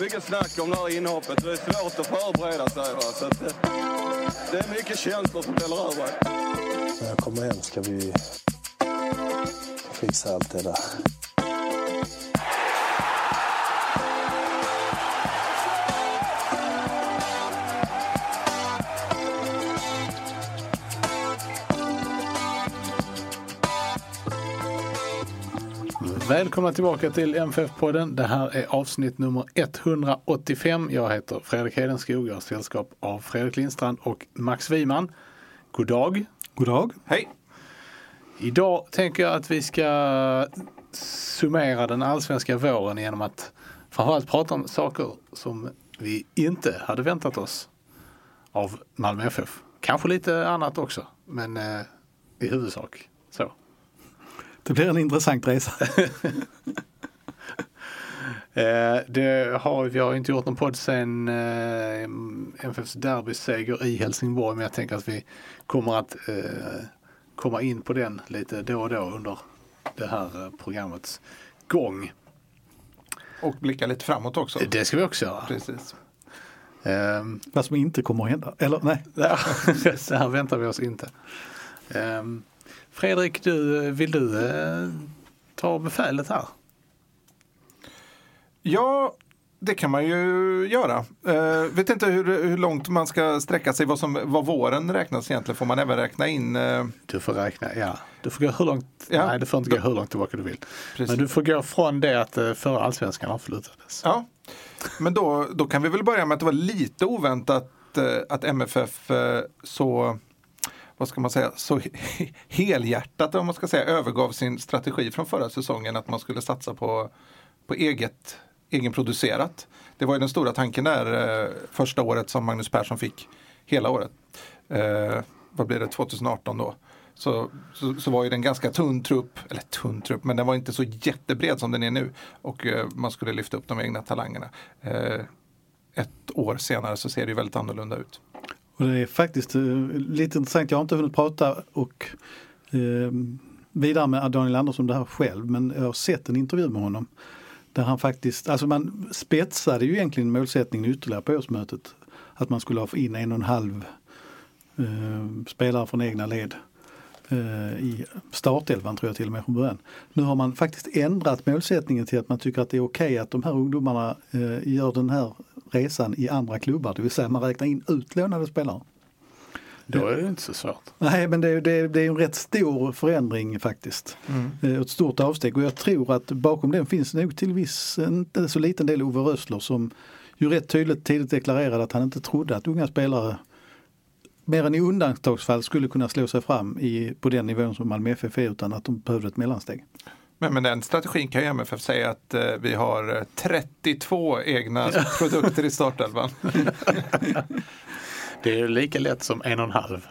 Mycket, snack om det här inhoppet. Det är svårt att förbereda sig. Va? Så att, det, det är mycket känslor som väller över. När jag kommer hem ska vi fixa allt det där. Välkomna tillbaka till MFF-podden. Det här är avsnitt nummer 185. Jag heter Fredrik Hedenskog. Jag har sällskap av Fredrik Lindstrand och Max Wiman. God dag. God dag. Hej. Idag tänker jag att vi ska summera den allsvenska våren genom att framförallt prata om saker som vi inte hade väntat oss av Malmö FF. Kanske lite annat också, men eh, i huvudsak. Det blir en intressant resa. Eh, det har, vi har inte gjort någon podd sen eh, MFFs derbyseger i Helsingborg men jag tänker att vi kommer att eh, komma in på den lite då och då under det här programmets gång. Och blicka lite framåt också. Det ska vi också göra. Precis. Um, Vad som inte kommer att hända. Eller nej. så här väntar vi oss inte. Um, Fredrik, du, vill du eh, ta befälet här? Ja, det kan man ju göra. Uh, vet inte hur, hur långt man ska sträcka sig, vad, som, vad våren räknas egentligen. Får man även räkna in? Uh... Du får räkna, ja. Du får gå hur långt, ja. nej du får inte gå hur långt tillbaka du vill. Precis. Men du får gå från det att uh, förra allsvenskan avslutades. Ja, men då, då kan vi väl börja med att det var lite oväntat uh, att MFF uh, så vad ska man säga, så helhjärtat om man ska säga övergav sin strategi från förra säsongen att man skulle satsa på, på eget egenproducerat. Det var ju den stora tanken där eh, första året som Magnus Persson fick hela året. Eh, vad blir det, 2018 då? Så, så, så, var ju den ganska tunn trupp, eller tunn trupp, men den var inte så jättebred som den är nu. Och eh, man skulle lyfta upp de egna talangerna. Eh, ett år senare så ser det ju väldigt annorlunda ut. Och det är faktiskt uh, lite intressant, jag har inte hunnit prata och uh, vidare med Daniel Andersson om det här själv, men jag har sett en intervju med honom där han faktiskt, alltså man spetsade ju egentligen målsättningen ytterligare på årsmötet. Att man skulle ha in en och en halv uh, spelare från egna led i startelvan tror jag till och med från början. Nu har man faktiskt ändrat målsättningen till att man tycker att det är okej okay att de här ungdomarna gör den här resan i andra klubbar, det vill säga man räknar in utlånade spelare. Då är det inte så svårt. Nej, men det, det, det är en rätt stor förändring faktiskt. Mm. Ett stort avsteg och jag tror att bakom den finns nog till viss, inte så liten del Ove Rössler som ju rätt tydligt tidigt deklarerade att han inte trodde att unga spelare mer än i undantagsfall skulle kunna slå sig fram i, på den nivån som Malmö FF är utan att de behövde ett mellansteg. Men med den strategin kan ju MFF säga att eh, vi har 32 egna produkter i startelvan. det är lika lätt som en och en halv.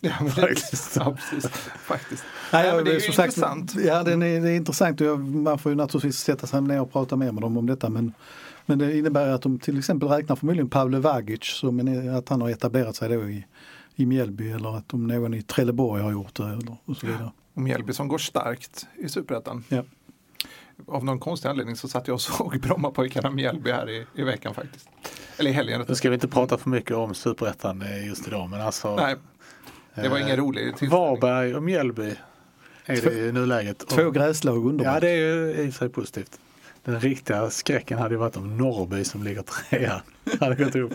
Ja, men faktiskt. Ja, precis. faktiskt. Nej, Nej, det är sagt, intressant. Ja, det är, det är intressant och man får ju naturligtvis sätta sig ner och prata mer med dem om detta. Men, men det innebär att de till exempel räknar förmodligen Pavle Vagic som en, att han har etablerat sig då i, i Mjällby eller att om någon i Trelleborg har gjort det eller, och så vidare och Mjällby som går starkt i superettan. Ja. Av någon konstig anledning så satt jag och såg Brommapojkarna Mjällby här i, i veckan faktiskt. Eller i helgen. Nu ska vi inte prata för mycket om superettan eh, just idag men alltså. Nej, det var eh, ingen rolig Varberg och Mjällby är det i nuläget. Två gräslag underbart. Ja det är ju i och sig positivt. Den riktiga skräcken hade ju varit om Norrby som ligger trea hade gått upp.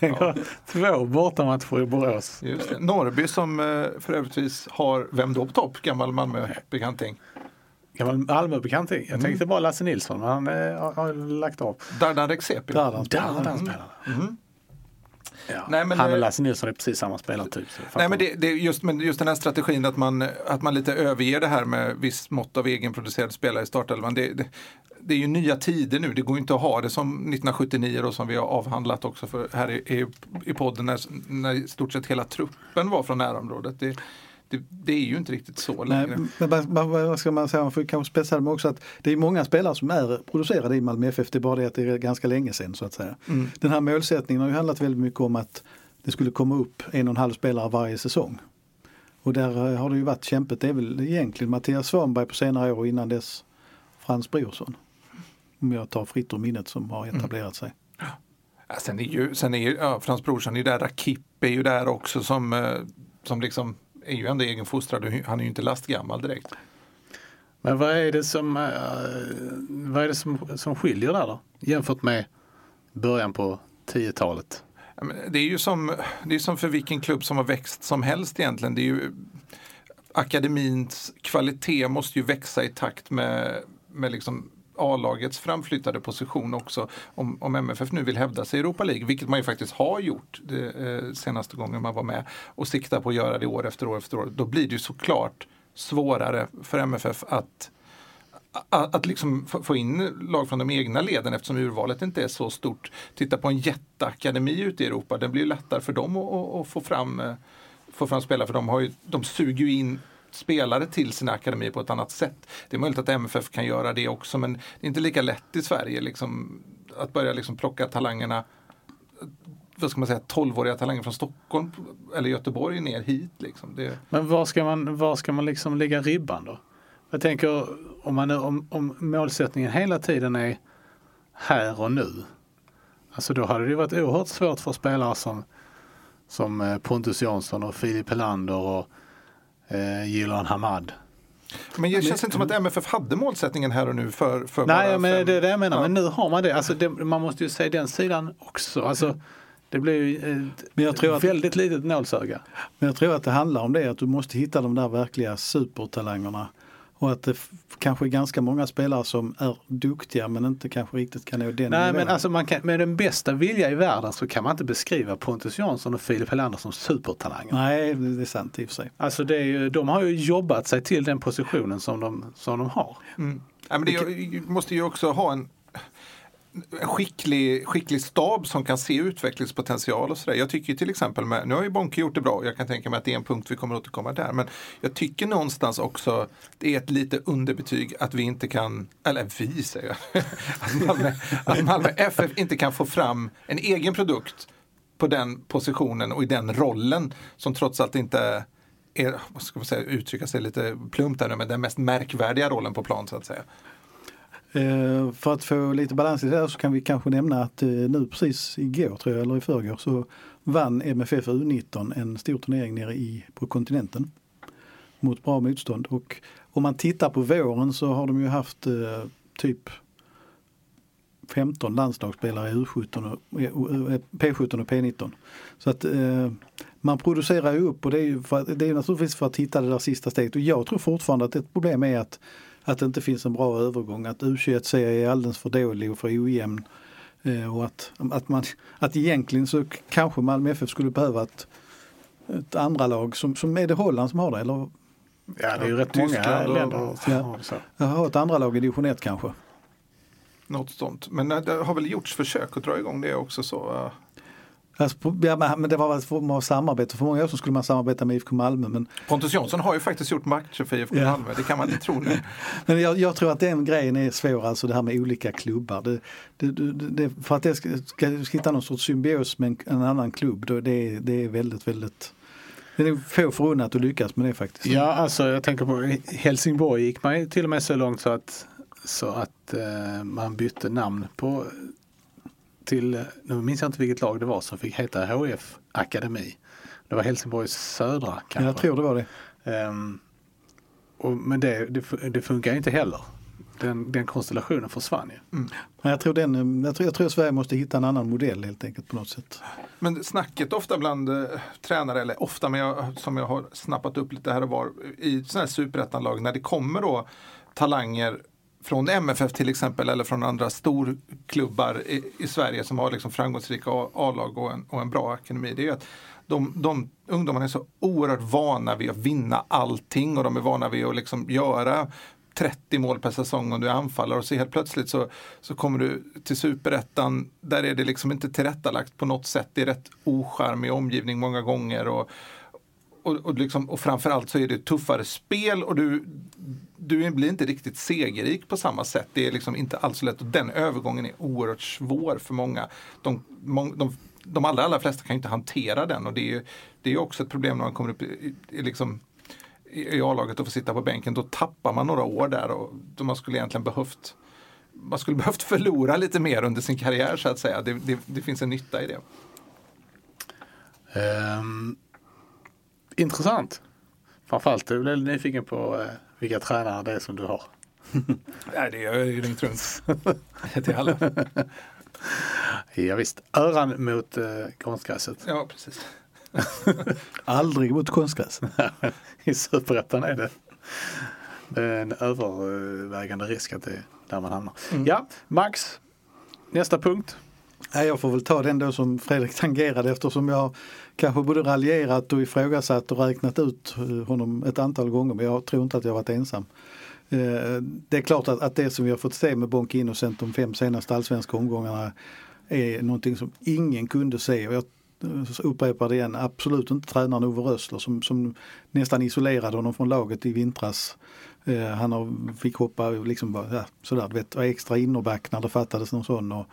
Tänk ja. två bortamatcher i Borås. Just det. Norrby som eh, för övrigt har, vem då på topp? Gammal Malmö-bekanting. Gammal Malmö-bekanting? Jag mm. tänkte bara Lasse Nilsson men han eh, har, har lagt av. Dardan Rexepi. Dardan spelar. Mm. Ja. Nej, men, han och Lasse Nilsson är precis samma spelartyp. Nej, men det, det, just, men just den här strategin att man, att man lite överger det här med visst mått av egenproducerade spelare i startelvan. Det, det, det är ju nya tider nu. Det går inte att ha det som 1979 då, som vi har avhandlat också för här i, i, i podden när, när i stort sett hela truppen var från närområdet. Det, det, det är ju inte riktigt så längre. Nej, men vad- vad- ska man säga, man får kanske spetsa det också att det är många spelare som är producerade i Malmö FF, det är bara det att det är ganska länge sedan så att säga. Mm. Den här målsättningen har ju handlat väldigt mycket om att det skulle komma upp en och en halv spelare varje säsong. Och där eh, har det ju varit kämpet, det är väl egentligen Mattias Svanberg på senare år och innan dess Frans Brorsson. Om jag tar fritt ur minnet som har etablerat sig. Ja, sen är ju, sen är ju ja, Frans Brorsson är ju där, Rakip är ju där också som, eh, som liksom är ju ändå egenfostrad. Han är ju inte lastgammal direkt. Men vad är det som, eh, vad är det som, som skiljer där då? Jämfört med början på 10-talet. Ja, men Det är ju som, det är som för vilken klubb som har växt som helst egentligen. Det är ju, akademins kvalitet måste ju växa i takt med, med liksom A-lagets framflyttade position också. Om, om MFF nu vill hävda sig i Europa League, vilket man ju faktiskt har gjort det, eh, senaste gången man var med och siktar på att göra det år efter år efter år. Då blir det ju såklart svårare för MFF att att, att liksom få- in lag från de egna leden eftersom urvalet inte är så stort. Titta på en jätteakademi ute i Europa, det blir ju lättare för dem att, att, att få, fram, eh, få fram spelare för de, har ju, de suger ju in spelare till sina akademier på ett annat sätt. Det är möjligt att MFF kan göra det också men det är inte lika lätt i Sverige liksom, att börja liksom plocka talangerna vad ska man säga, 12-åriga talanger från Stockholm eller Göteborg ner hit. Liksom. Det, Men var ska man, var ska man liksom lägga ribban då? Jag tänker om, man, om, om målsättningen hela tiden är här och nu. Alltså då hade det varit oerhört svårt för spelare som, som eh, Pontus Jansson och Filip Helander och eh, Jilan Hamad. men det känns inte som att MFF hade målsättningen här och nu för, för Nej, bara men fem- det är det jag menar. Ja. Men nu har man det. Alltså det. Man måste ju se den sidan också. Alltså, det blir ju ett Men jag tror att- väldigt litet nålsöga. Men jag tror att det handlar om det, att du måste hitta de där verkliga supertalangerna. Och att det kanske är ganska många spelare som är duktiga men inte kanske riktigt kan nå den Nej, nivån. men alltså man kan, med den bästa vilja i världen så kan man inte beskriva Pontus Jansson och Filip Helander som supertalanger. Nej, det är sant i och för sig. Alltså det är ju, de har ju jobbat sig till den positionen som de, som de har. Mm. Ja, men det måste ju också ha en skicklig, skicklig stab som kan se utvecklingspotential och sådär. Jag tycker till exempel, med, nu har ju Bonke gjort det bra, jag kan tänka mig att det är en punkt vi kommer att återkomma där, men jag tycker någonstans också det är ett lite underbetyg att vi inte kan, eller vi säger jag, att Malmö, att Malmö FF inte kan få fram en egen produkt på den positionen och i den rollen som trots allt inte är, vad ska man säga, uttrycka sig lite plumpt här nu, men den mest märkvärdiga rollen på plan så att säga. Eh, för att få lite balans i det här så kan vi kanske nämna att eh, nu precis igår tror jag, eller i förrgår, så vann MFF U19 en stor turnering nere i, på kontinenten. Mot bra motstånd. Och om man tittar på våren så har de ju haft eh, typ 15 landslagsspelare i U17 och, eh, och, och P17 och P19. Så att eh, man producerar ju upp och det är ju för, att- det är naturligtvis för att hitta det där sista steget. Och jag tror fortfarande att ett problem är att, att det inte finns en bra övergång. Att U21-serie är alldeles för dålig och för ojämn. Eh, och att, att, man, att egentligen så kanske Malmö FF skulle behöva ett, ett andra lag som, som är det Holland som har det. Eller Ja, det är ju rätt många Tyskland och- länder som Ja. har det så. ha ett andra lag i division 1 kanske. Något sånt. Men eh, det har väl gjorts försök att dra igång det också. Så, eh, Alltså, ja, men det var väl en form av samarbete. För många år sedan skulle man samarbeta med IFK Malmö. Men, Pontus Jansson har ju faktiskt gjort matcher för IFK Ja. Malmö, det kan man inte tro nu. men jag, jag tror att den grejen är svår, alltså det här med olika klubbar. Det, det, det, för att det ska, ska, ska hitta någon sorts symbios med en, en annan klubb, då det, det är väldigt, väldigt det är få förunnat att lyckas med det faktiskt. Ja, alltså jag tänker på Helsingborg gick man till och med så långt så att, så att eh, man bytte namn på till, nu minns jag inte vilket lag det var som fick heta HF Akademi. Det var Helsingborgs södra kanske. jag tror det var det. Ehm, och, men det, det, det funkar ju inte heller. Den, den konstellationen försvann ju. Men jag tror, den, jag, tror, jag tror att Sverige måste hitta en annan modell helt enkelt på något sätt. Men snacket ofta bland eh, tränare, eller ofta men jag, som jag har snappat upp lite här och var i sådana här superettanlag när det kommer då talanger från MFF till exempel eller från andra storklubbar i, i Sverige som har liksom framgångsrika A-lag och en, och en bra akademi. Det är ju att de, de ungdomarna är så oerhört vana vid att vinna allting och de är vana vid att liksom göra 30 mål per säsong om du är anfallare och så helt plötsligt så, så kommer du till superettan. Där är det liksom inte tillrättalagt på något sätt. Det är rätt ocharmig omgivning många gånger. Och, och, och, liksom, och framförallt så är det tuffare spel och du, du blir inte riktigt segerrik på samma sätt. Det är liksom inte alls lätt och den övergången är oerhört svår för många. De, de, de allra, allra flesta kan inte hantera den och det är, det är också ett problem när man kommer upp i, i, liksom, i A-laget och får sitta på bänken. Då tappar man några år där och då man skulle egentligen behövt man skulle behövt förlora lite mer under sin karriär så att säga. Det, det, det finns en nytta i det. Um, intressant. Framförallt jag blev nyfiken på uh, vilka tränare det är som du har. Nej, det är ju ringt runt till alla. ja, visst. öran mot uh, konstgräset. Ja, precis. Aldrig mot konstgräs. I superettan är det. Det är en övervägande risk att det är där man hamnar. Mm. Ja, Max, nästa punkt. Jag får väl ta den då som Fredrik tangerade eftersom jag kanske både raljerat och ifrågasatt och räknat ut eh, honom ett antal gånger men jag tror inte att jag varit ensam. Eh, det är klart att, att det som vi har fått se med Bonke Innocent de fem senaste allsvenska omgångarna är någonting som ingen kunde se. Och jag eh, upprepar det igen, absolut inte tränaren Ove Rössler som, som nästan isolerade honom från laget i vintras. Eh, han har, fick hoppa liksom bara, ja, sådär, vet, extra innerback när det fattades någon sån. Och,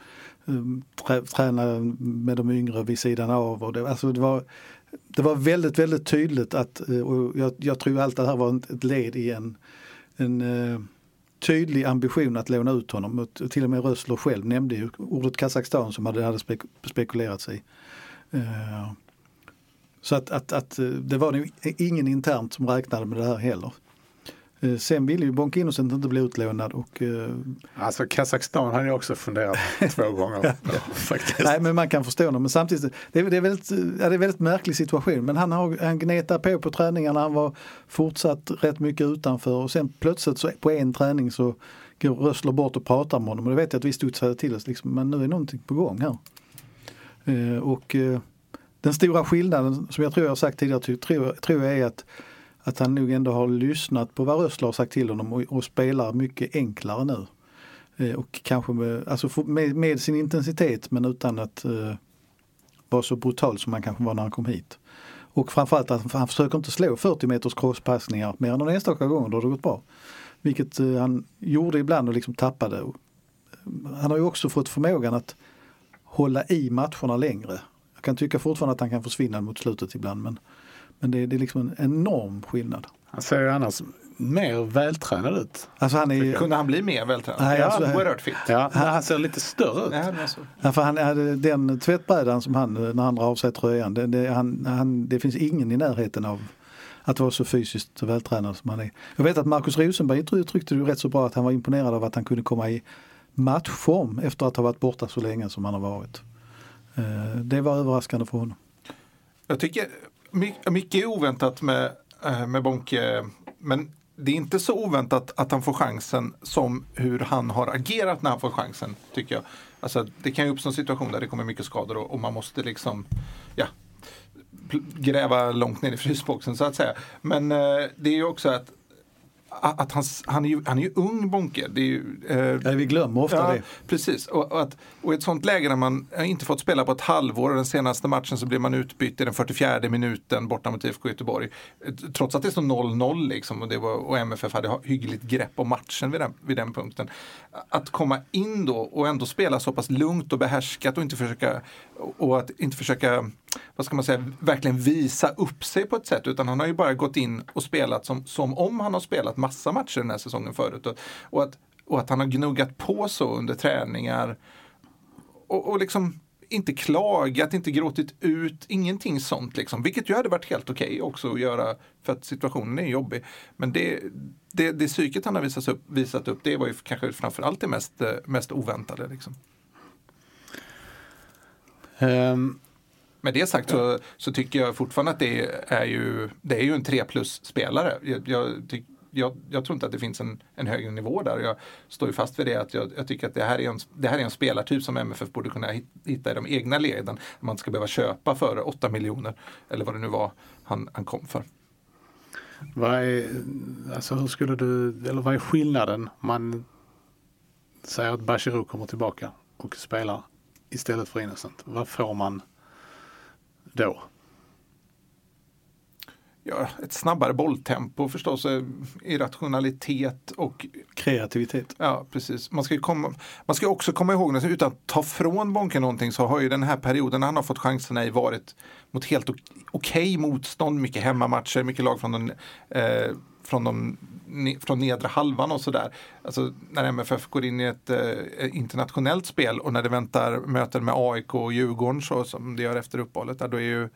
Eh, träna med de yngre vid sidan av. Och det, alltså det, var, det var väldigt, väldigt tydligt att, eh, och jag, jag tror allt det här var ett led i en, en eh, tydlig ambition att låna ut honom. Till och med Rössler själv nämnde ju ordet Kazakstan som hade, hade spek spekulerats i. Så att, att, att det var nog ingen internt som räknade med det här heller. Eh, sen ville ju Bonk Innocent inte bli utlånad. Och, eh, alltså Kazakstan har jag också funderat två gånger faktiskt. Nej men man kan förstå honom. Men samtidigt, det är, det är, väldigt, ja, det är väldigt märklig situation. Men han, har, han gnetar på på träningarna, han var fortsatt rätt mycket utanför och sen plötsligt så på en träning så går Rössler bort och pratar med honom. Och det vet jag att vi studsade till oss, liksom, men nu är någonting på gång här. Eh, och den stora skillnaden som jag tror jag har sagt tidigare tror, tror jag är att att han nog ändå har lyssnat på vad Rössler har sagt till honom och, och spelar mycket enklare nu. Eh, och kanske med, alltså med, med, sin intensitet men utan att eh, vara så brutal som han kanske var när han kom hit. Och framförallt att han försöker inte slå 40 meters crosspassningar mer än någon enstaka gång då har det gått bra. Vilket eh, han gjorde ibland och liksom tappade. Eh, han har ju också fått förmågan att hålla i matcherna längre. Jag kan tycka fortfarande att han kan försvinna mot slutet ibland men men det, det är liksom en enorm skillnad. Han ser ju annars mer vältränad ut. Alltså han är, Kunde han bli mer vältränad? Nej, alltså, ja, oerhört fit. Ja, han, han ser lite större ut. Ja, ja, för han, den tvättbrädan som han, när han drar av sig tröjan, det, det, han, han, det finns ingen i närheten av att vara så fysiskt vältränad som han är. Jag vet att Markus Rosenberg uttryckte det rätt så bra att han var imponerad av att han kunde komma i matchform efter att ha varit borta så länge som han har varit. Eh, det var överraskande för honom. Jag tycker mycket är oväntat med, eh, med Bonke. Men det är inte så oväntat att han får chansen som hur han har agerat när han får chansen. tycker jag. Alltså, det kan ju uppstå en situation där det kommer mycket skador och, och man måste liksom ja, gräva långt ner i frysboxen så att säga. Men eh, det är ju också att att han, han, är ju, han är ju ung Bonke. Det är ju, eh, ja, vi glömmer ofta ja, det. Precis, och, och, att, och i ett sånt läge när man inte fått spela på ett halvår och den senaste matchen så blir man utbytt i den 44 minuten borta mot IFK Göteborg. Trots att det står 0-0 liksom och, det var, och MFF hade hyggligt grepp om matchen vid den, vid den punkten. Att komma in då och ändå spela så pass lugnt och behärskat och inte försöka och att inte försöka vad ska man säga, verkligen visa upp sig på ett sätt utan han har ju bara gått in och spelat som, som om han har spelat massa matcher den här säsongen förut. Och, och, att, och att han har gnuggat på så under träningar och, och liksom inte klagat, inte gråtit ut, ingenting sånt liksom. Vilket ju hade varit helt okej okay också att göra för att situationen är jobbig. Men det, det, det psyket han har visat upp, visat upp det var ju kanske framförallt det mest, mest oväntade. Liksom. Um, med det sagt så, så, tycker jag fortfarande att det är ju, det är ju en 3 plus-spelare. Jag, jag, jag, jag, tror inte att det finns en, en högre nivå där. Jag står ju fast vid det att jag, jag, tycker att det här, är en, det här är en spelartyp som MFF borde kunna hitta i de egna leden. Man ska behöva köpa för 8 miljoner eller vad det nu var han, han kom för. Vad är, alltså hur skulle du, eller vad är skillnaden? Man säger att Bachirou kommer tillbaka och spelar istället för Innocent. Vad får man då? Ja, ett snabbare bolltempo förstås, eh, irrationalitet och Kreativitet. Ja, precis. Man ska, komma, man ska också komma ihåg, att utan att ta från Bonke någonting så har ju den här perioden han har fått chanserna i varit mot helt okej motstånd, mycket hemmamatcher, mycket lag från den, eh, från, de, från nedre halvan och sådär. Alltså när MFF går in i ett eh, internationellt spel och när det väntar möten med AIK och Djurgården så som det gör efter uppehållet, där då är ju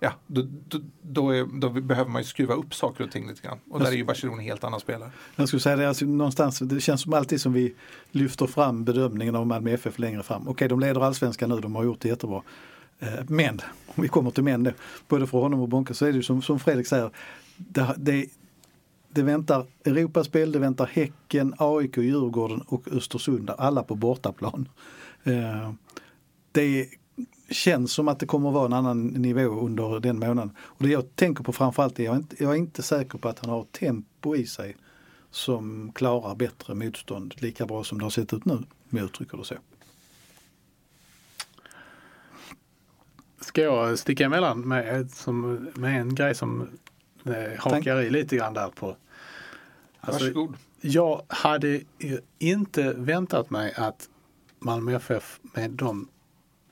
ja, då, då, då, är, då, behöver man ju skruva upp saker och ting lite grann. Och där är ju Barcelona en helt annan spelare. Jag skulle säga det, alltså, någonstans, det känns som alltid som vi lyfter fram bedömningen av Malmö FF längre fram. Okej, de leder allsvenskan nu, de har gjort det jättebra. Eh, men, om vi kommer till men då, både för honom och Bonke så är det ju som, som Fredrik säger, det, det, det väntar Europaspel, det väntar Häcken, AIK, Djurgården och Östersund, alla på bortaplan. Eh, det känns som att det kommer att vara en annan nivå under den månaden. Och det jag tänker på framförallt är jag inte, jag är inte säker på att han har tempo i sig som klarar bättre motstånd lika bra som det har sett ut nu, om jag uttrycker det så. Ska jag sticka emellan med, som, med en grej som eh, hakar i lite grann där på. Alltså, Varsågod. Jag hade inte väntat mig att Malmö FF med de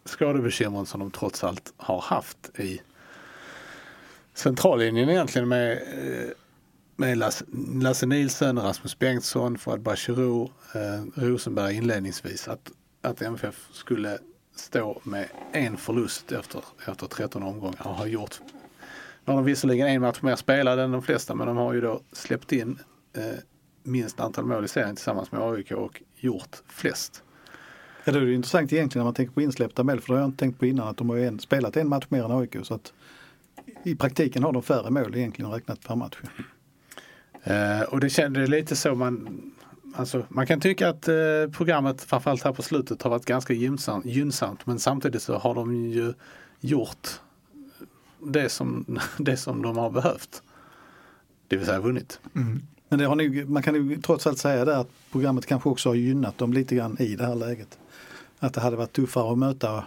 skadebekymren som de trots allt har haft i centrallinjen egentligen med, eh, med Lasse, Lasse Nilsson, Rasmus Bengtsson, Fouad Bachirou, eh, Rosenberg inledningsvis. Att, att MFF skulle stå med en förlust efter, efter 13 omgångar och har gjort nu har de visserligen en match mer spelad än de flesta men de har ju då släppt in minst antal mål i serien tillsammans med AIK och gjort flest. Ja, det är ju intressant egentligen när man tänker på insläppta mål för det har jag inte tänkt på innan att de har en, spelat en match mer än AIK så att i praktiken har de färre mål egentligen räknat per match. Eh, och det kändes lite så man Alltså, man kan tycka att eh, programmet, framförallt här på slutet, har varit ganska gynnsamt, gynnsamt men samtidigt så har de ju gjort det som, det som de har behövt. Det vill säga vunnit. Mm. Men det har nog, man kan ju trots allt säga det att programmet kanske också har gynnat dem lite grann i det här läget. Att det hade varit tuffare att möta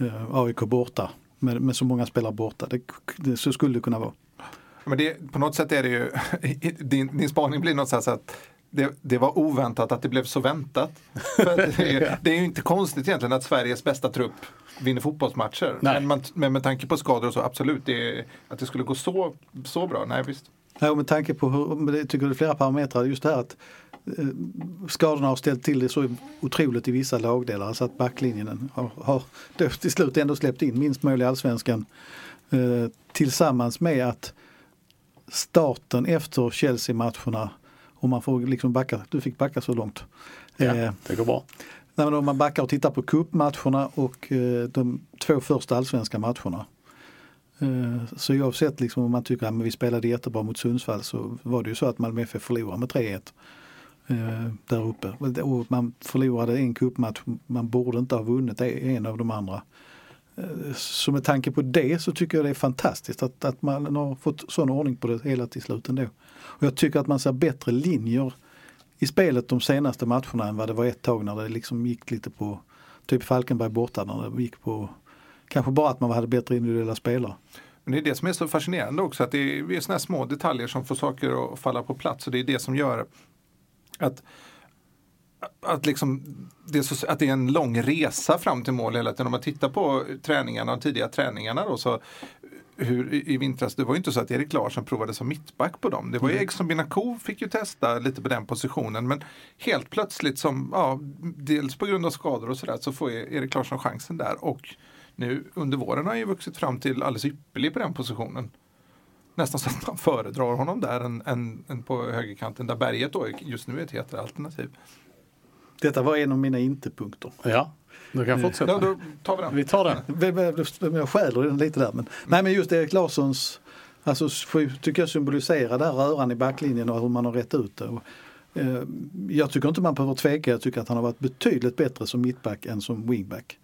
eh, AIK borta med, med så många spelare borta. Det, det, så skulle det kunna vara. Men det, på något sätt är det ju, din, din spaning blir något så att det, det, var oväntat att det blev så väntat. det, är, det, är, ju inte konstigt egentligen att Sveriges bästa trupp vinner fotbollsmatcher. Men, man, men, med tanke på skador och så, absolut, det, att det skulle gå så, så bra, nej visst. Ja, med tanke på hur, jag tycker det är flera parametrar, just det här att eh, skadorna har ställt till det så otroligt i vissa lagdelar så att backlinjen har, har till slut ändå släppt in minst mål i allsvenskan. Eh, tillsammans med att starten efter Chelsea-matcherna, om man får liksom backa, du fick backa så långt. Ja, eh, det går bra. Nej, om man backar och tittar på cupmatcherna och eh, de två första allsvenska matcherna Eh, så oavsett liksom om man tycker att vi spelade jättebra mot Sundsvall så var det ju så att Malmö FF förlorade med 3-1 eh, där uppe. Och man förlorade en cupmatch, man borde inte ha vunnit e-, en av de andra. Eh, så med tanke på det så tycker jag det är fantastiskt att, att man har fått sån ordning på det hela till slut ändå. Och jag tycker att man ser bättre linjer i spelet de senaste matcherna än vad det var ett tag när det liksom gick lite på typ Falkenberg borta när det gick på Kanske bara att man hade bättre individuella spelare. Men det är det som är så fascinerande också, att det är, sådana små detaljer som får saker att falla på plats och det är det som gör att att, liksom, det är så, att det är en lång resa fram till mål hela tiden. Om man tittar på träningarna, de tidiga träningarna då, så hur, i vintras, det var ju inte så att Erik Larsson provade som mittback på dem. Det var ju mm. Egson Binako fick ju testa lite på den positionen men helt plötsligt som, ja, dels på grund av skador och sådär så får Erik Larsson chansen där och nu under våren har han ju vuxit fram till alldeles ypperlig på den positionen. Nästan så att man föredrar honom där än, än, än på högerkanten där berget då just nu är ett hetare alternativ. Detta var en av mina inte-punkter. Ja, du kan fortsätta. Ja, då tar vi den. Vi tar den. Jag stjäler den lite där. Men, mm. nej, men just Erik Larssons, alltså, tycker jag symboliserar där röran i backlinjen och hur man har rätt ut det. Och, eh, jag tycker inte man behöver tveka, jag tycker att han har varit betydligt bättre som mittback än som wingback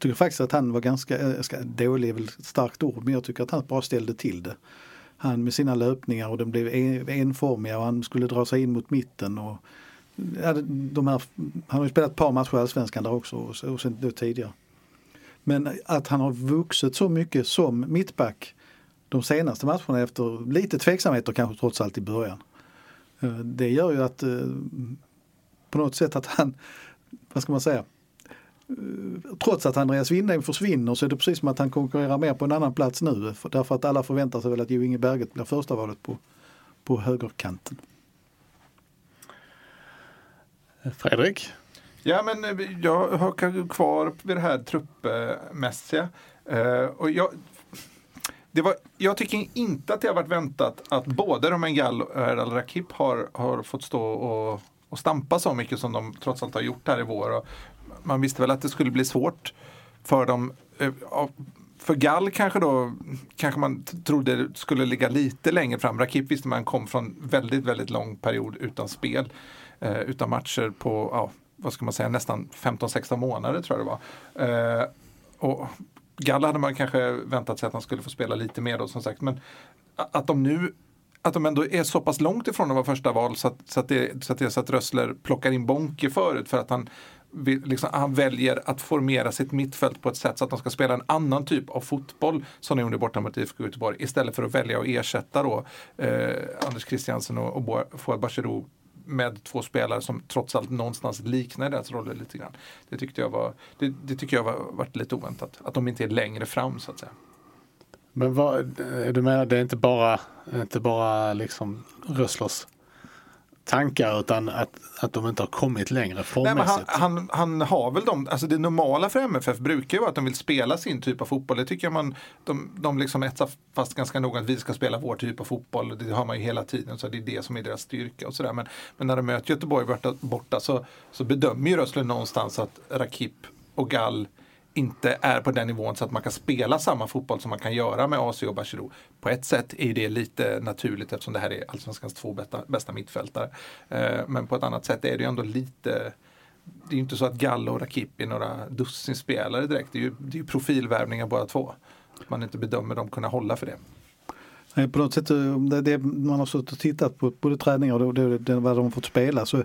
tycker faktiskt att han var ganska, eh, ska, dålig är väl ett starkt ord, men jag tycker att han bara ställde till det. han med sina löpningar och de blev enformiga och han skulle dra sig in mot mitten. Och, ja, de här, han har ju spelat ett par matcher i Allsvenskan där också och, och sen då tidigare. Men att han har vuxit så mycket som mittback de senaste matcherna efter lite tveksamheter kanske trots allt i början. Eh, det gör ju att eh, på något sätt att han, vad ska man säga, trots att Andreas Windheim försvinner så är det precis som att han konkurrerar mer på en annan plats nu. För- Därför att alla förväntar sig väl att Jo Inge Berget blir första valet på, på högerkanten. Fredrik? Ja, men eh, jag hakar kvar vid det här truppmässiga. Eh, och jag, det var, jag tycker inte att det har varit väntat att både Romain Gall och Erdal Rakip har, har fått stå och, och stampa så mycket som de trots allt har gjort här i vår. Och man visste väl att det skulle bli svårt för dem. Eh, för Gall kanske då, kanske man trodde det skulle ligga lite längre fram. Rakip visste man kom från väldigt, väldigt lång period utan spel. Eh, utan matcher på, ja, vad ska man säga, nästan 15-16 månader tror jag det var. Eh, och Gall hade man kanske väntat sig att han skulle få spela lite mer då som sagt. Men att de nu att de ändå är så pass långt ifrån att vara första val så att, så att, det, så att det är så att Rössler plockar in Bonke förut för att han, liksom, han väljer att formera sitt mittfält på ett sätt så att de ska spela en annan typ av fotboll som de gjorde borta mot IFK Göteborg istället för att välja att ersätta då eh, Anders Christiansen och, och Fouad Bachirou med två spelare som trots allt någonstans liknar deras roller lite grann. Det tyckte jag var, det, det tycker jag var, varit lite oväntat. Att de inte är längre fram så att säga. Men vad, är du menar, det är inte bara, inte bara liksom Rösslers tankar utan att, att de inte har kommit längre Nej, men han, formmässigt. han, han har väl de, alltså det normala för MFF brukar ju vara att de vill spela sin typ av fotboll. Det tycker jag man, de, de liksom etsar fast ganska noga att vi ska spela vår typ av fotboll. Det har man ju hela tiden, så det är det som är deras styrka och sådär. Men, men när de möter Göteborg borta, borta så, så bedömer ju Rössler någonstans att Rakip och Gall inte är på den nivån så att man kan spela samma fotboll som man kan göra med AC och Bachirou. På ett sätt är det lite naturligt eftersom det här är allsvenskans två bästa, bästa mittfältare. Eh, men på ett annat sätt är det ju ändå lite det är ju inte så att Gallo och Rakip är några dussin spelare direkt. Det är ju, det är ju profilvärvningar båda två. Att man inte bedömer dem kunna hålla för det. Nej, På något sätt, eh, det, det, man har suttit och tittat på både träningar och det, det, det, vad de har fått spela så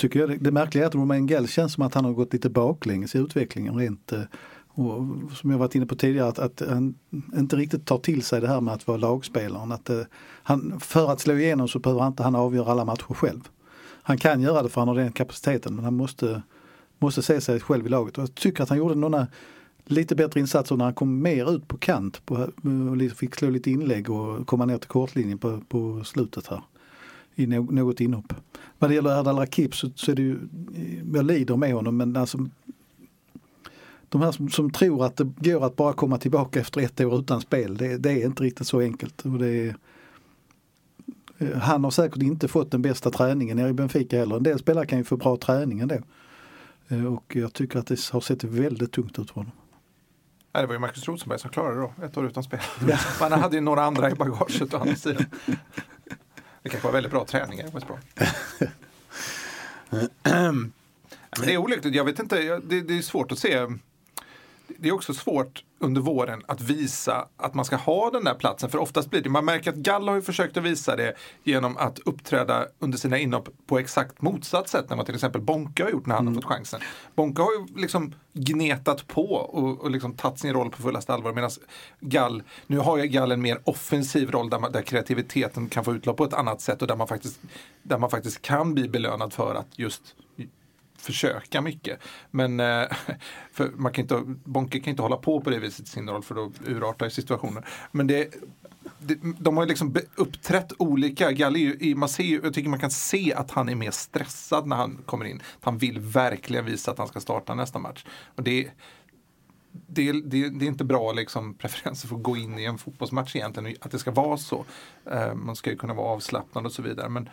tycker jag det, det märkliga är att Romain Gell känns som att han har gått lite baklänges i utvecklingen rent eh, och som jag varit inne på tidigare att, att han inte riktigt tar till sig det här med att vara lagspelaren. Att, uh, han, för att slå igenom så behöver han inte han avgöra alla matcher själv. Han kan göra det för han har den kapaciteten men han måste, måste se sig själv i laget. Och jag tycker att han gjorde några lite bättre insatser när han kom mer ut på kant på, eh, och fick slå lite inlägg och komma ner till kortlinjen på, på slutet här. I något inhopp. Vad det gäller Erdal Rakip så, så är det ju, jag lider med honom men alltså de här som, som tror att det går att bara komma tillbaka efter ett år utan spel, det, det är inte riktigt så enkelt. Och är, eh, han har säkert inte fått den bästa träningen nere i Benfica heller. En del spelare kan ju få bra träning ändå. Eh, Och jag tycker att det har sett väldigt tungt ut för honom. Nej, det var ju Marcus Rosenberg som klarade det då, ett år utan spel. Men han hade ju några andra i bagaget å andra sidan. Det kanske var väldigt bra träningar i West Brom. Men det är olyckligt, jag vet inte, det, det är svårt att se. Det är också svårt under våren att visa att man ska ha den där platsen. För oftast blir det, man märker att Gall har ju försökt att visa det genom att uppträda under sina inhopp på exakt motsatt sätt än vad till exempel Bonke har gjort när han har fått chansen. Bonke har ju liksom gnetat på och, och liksom tagit sin roll på fullaste allvar medan Gall, nu har ju Gall en mer offensiv roll där, man, där kreativiteten kan få utlopp på ett annat sätt och där man faktiskt, där man faktiskt kan bli belönad för att just försöka mycket. Men eh, för man kan inte, Bonke kan inte hålla på på det viset i sin roll för då urartar ju situationen. Men det, det, de har ju liksom uppträtt olika. Galli, man ser ju, jag tycker man kan se att han är mer stressad när han kommer in. Han vill verkligen visa att han ska starta nästa match. Och det, det, det, det är inte bra liksom, preferenser för att gå in i en fotbollsmatch egentligen, att det ska vara så. Eh, man ska ju kunna vara avslappnad och så vidare. Men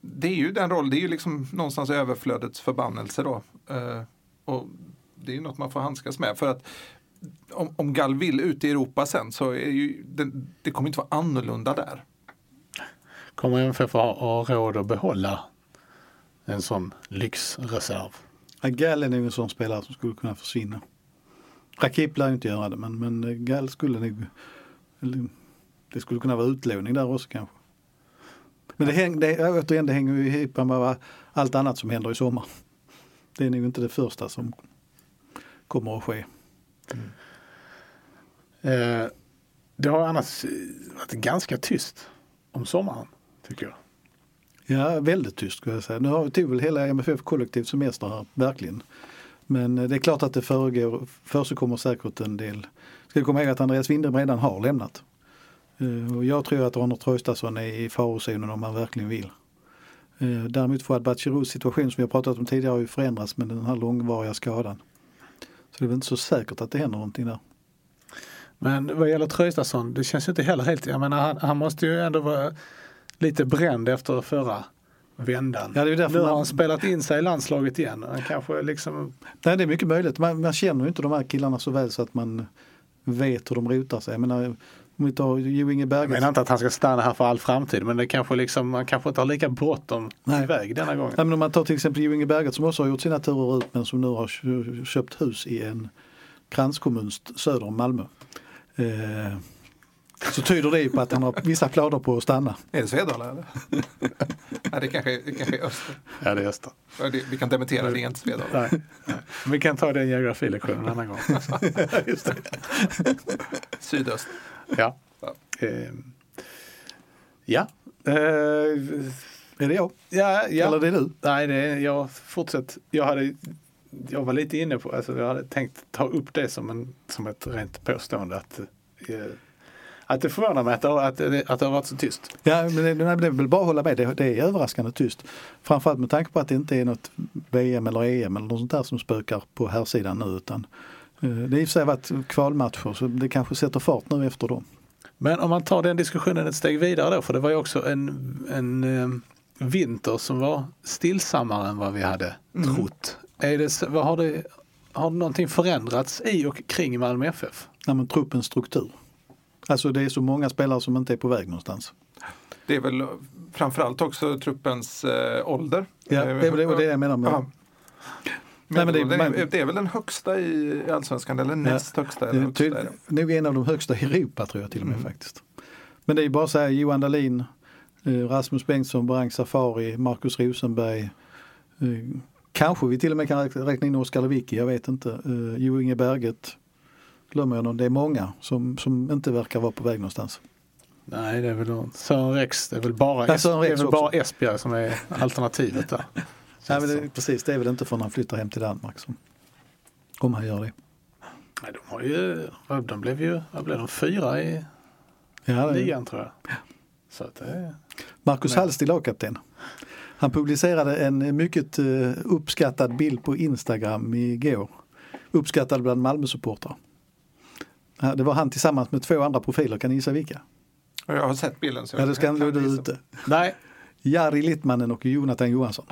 det är ju den roll, det är ju liksom någonstans överflödets förbannelse då. Eh, och det är ju något man får handskas med. För att om, om Gall vill ut i Europa sen så är ju, det, det kommer inte vara annorlunda där. Kommer MFF ha, ha råd att behålla en sån lyxreserv? Ja, Gall är nog en sån spelare som skulle kunna försvinna. Rakip lär ju inte göra det men, men eh, Gall skulle nog det skulle kunna vara utlåning där också kanske. Men det, häng, det, återigen, det hänger ju ihop med allt annat som händer i sommar. Det är nog inte det första som kommer att ske. Eh, det har annars varit ganska tyst om sommaren, tycker jag. Ja, väldigt tyst skulle jag säga. Nu har, tog väl hela MFF kollektivt semester här, verkligen. Men eh, det är klart att det föregår, försigkommer säkert en del. Ska komma ihåg att Andreas Windem redan har lämnat. Eh, Och jag tror att Arne Traustason är i farozonen om man verkligen vill. Eh, Däremot Fouad Batshirous situation som vi har pratat om tidigare har ju förändrats med den här långvariga skadan. Så det är väl inte så säkert att det händer någonting där. Men vad gäller Traustason, det känns ju inte heller helt... Jag menar, han, han måste ju ändå vara lite bränd efter förra vändan. Ja, det är därför nu har han spelat in sig i landslaget igen. Han kanske liksom... Nej, det är mycket möjligt. Man, man känner ju inte de här killarna så väl så att man vet hur de rotar sig. Jag menar, om vi tar Jo Inge Jag Berget. menar inte att han ska stanna här för all framtid, men det kanske liksom, man kanske inte har lika bråttom iväg denna gången. Nej, men om man tar till exempel Jo Inge Berget som också har gjort sina turer ut men som nu har kö- köpt hus i en kranskommun söder om Malmö. Eh, så tyder det ju på att han har vissa planer på att stanna. Är det Svedala eller? Nej, det kanske, det kanske är Öster. Ja, det är Öster. Vi kan dementera, det är inte Svedala. Nej. Nej. Vi kan ta den geografilektionen en annan gång. Sydöst. Ja. Ja. Ehm. Ja. Eh, Är det jag? ja, ja. Eller är det du? Nej, det är, jag fortsätter. Jag, hade, jag var lite inne på, alltså jag hade tänkt ta upp det som, en, som ett rent påstående. Att, eh, att det förvånar mig att det, att, det, att det har varit så tyst. Ja, men det, nej, det är väl bara att hålla med. Det, det är överraskande tyst. Framförallt med tanke på att det inte är något VM eller EM eller något sånt där som spökar på här sidan nu. Utan, det har i och för sig varit kvalmatcher så det kanske sätter fart nu efter dem. Men om man tar den diskussionen ett steg vidare då, för det var ju också en, en eh, vinter som var stillsammare än vad vi hade trott. Är det, vad har, det, har någonting förändrats i och kring Malmö FF? Nej, men truppens struktur. Alltså det är så många spelare som inte är på väg någonstans. Det är väl framförallt också truppens eh, ålder. Ja, det är väl det, det jag menar med Ja. Nej, men det är- det, är, man- det är väl den högsta i allsvenskan eller näst högsta? Det Eller är högsta nog en av de högsta i Europa tror jag till och med Mm. faktiskt. Men det är bara så här Johan Dahlin, eh, Rasmus Bengtsson, Brang Safari, Marcus Rosenberg. eh, Kanske vi till och med kan räkna- in Oskar Lewicki, jag vet inte. Eh, Jo Inge Berget. Glömmer jag någon? Det är många som, som inte verkar vara på väg någonstans. Nej, det är väl Sören Rex. Det är väl bara, Ja, Sören det är Rex väl bara Esbjerg som är alternativet där. Nej, det, precis, det är väl inte förrän han flyttar hem till Danmark som om han gör det. Nej, de, har ju, de blev ju vad blev de, fyra i Ja, ligan tror jag. Så att det är... Marcus Men- Hallstig, lagkapten. Han publicerade en mycket eh, uppskattad bild på Instagram igår. Uppskattad bland Malmö-supportrar. Ja, Det var han tillsammans med två andra profiler, kan ni gissa vilka? Jag har sett bilden. Så Ja, det ska du ute. Nej, Jari Littmannen och Jonathan Johansson.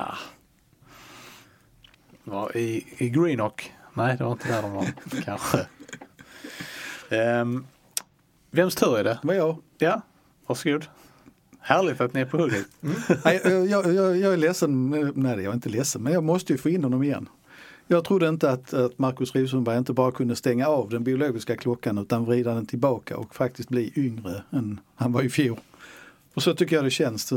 Var i, i Greenock. Nej, det var inte där de var. Kanske. Um, vems tur är det? Det var jag. Ja, varsågod. Härligt att ni är på hugget. Nej, jag, jag, jag, jag är ledsen, nej jag är inte ledsen, men jag måste ju få in honom igen. Jag trodde inte att, att Marcus Rosenberg inte bara kunde stänga av den biologiska klockan utan vrida den tillbaka och faktiskt bli yngre än han var i fjol. Och så tycker jag det känns.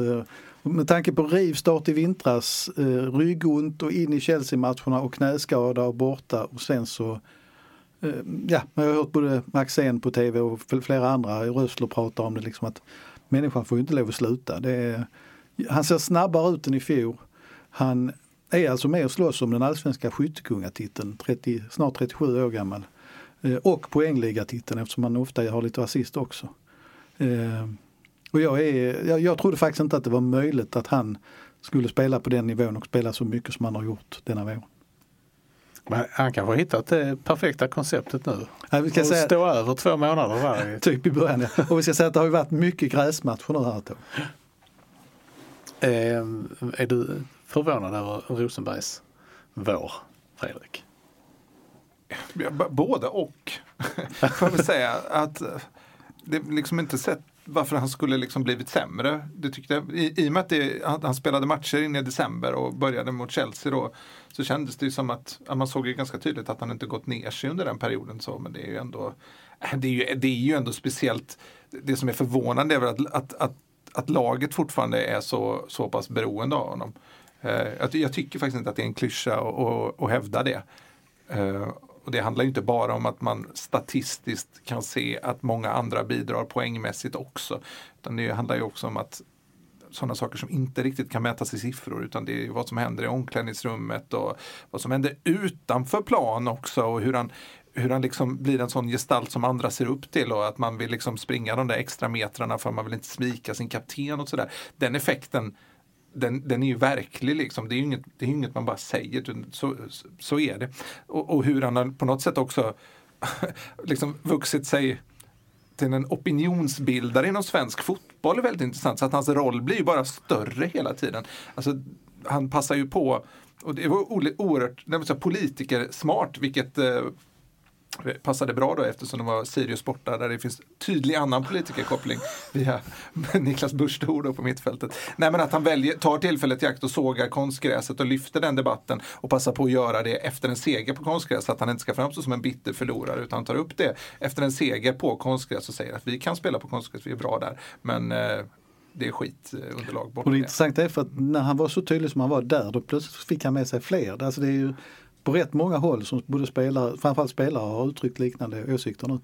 Med tanke på rivstart i vintras, eh, ryggont och in i Chelsea-matcherna och knäskada och borta och sen så eh, Ja, jag har hört både Maxén på tv och flera andra röster prata om det liksom att människan får ju inte lov att sluta. Det är, han ser snabbare ut än i fjol. Han är alltså med och slåss om den allsvenska skyttekungatiteln, 30, snart 37 år gammal. Eh, och poängligatiteln eftersom han ofta har lite assist också. Eh, och jag, är, jag, jag trodde faktiskt inte att det var möjligt att han skulle spela på den nivån och spela så mycket som han har gjort denna vår. Men han kanske har hittat det perfekta konceptet nu. Nej, vi ska Och säga, stå över två månader i- typ i början, ja. Och vi ska säga att det har varit mycket gräsmatcher nu här ett. Ehm, är du förvånad över Rosenbergs vår, Fredrik? Ja, b- Både och. Får jag säga att eh, det är liksom inte sett varför han skulle liksom blivit sämre. Det tyckte jag, i, I och med att det, han, han spelade matcher in i december och började mot Chelsea då så kändes det ju som att, att man såg ju ganska tydligt att han inte gått ner sig under den perioden. Så, men det är ju ändå äh, det är ju, det är ju ändå speciellt. Det som är förvånande är väl att, att, att, att laget fortfarande är så, så pass beroende av honom. Eh, jag, jag tycker faktiskt inte att det är en klyscha att hävda det. Eh, och det handlar ju inte bara om att man statistiskt kan se att många andra bidrar poängmässigt också. Utan det handlar ju också om att sådana saker som inte riktigt kan mätas i siffror utan det är vad som händer i omklädningsrummet och vad som händer utanför plan också och hur han, hur han liksom blir en sån gestalt som andra ser upp till och att man vill liksom springa de där extra metrarna för man vill inte smika sin kapten och sådär. Den effekten den, den är ju verklig liksom. Det är ju inget, det är inget man bara säger, så, så, är det. Och, och hur han har på något sätt också liksom vuxit sig till en opinionsbildare inom svensk fotboll är väldigt intressant. Så att hans roll blir ju bara större hela tiden. Alltså, han passar ju på, och det var oerhört politiker smart, vilket eh, passade bra då eftersom det var Sirius borta där det finns tydlig annan politikerkoppling via Niklas Busch då på mittfältet. Nej men att han väljer, tar tillfället i akt och sågar konstgräset och lyfter den debatten och passar på att göra det efter en seger på konstgräs så att han inte ska framstå som en bitter förlorare utan tar upp det efter en seger på konstgräs och säger att vi kan spela på konstgräs, vi är bra där men eh, det är skitunderlag borta. Och det det. intressanta är för att när han var så tydlig som han var där, då plötsligt fick han med sig fler. Alltså det är ju på rätt många håll som både spelare, framförallt spelare har uttryckt liknande åsikter nu.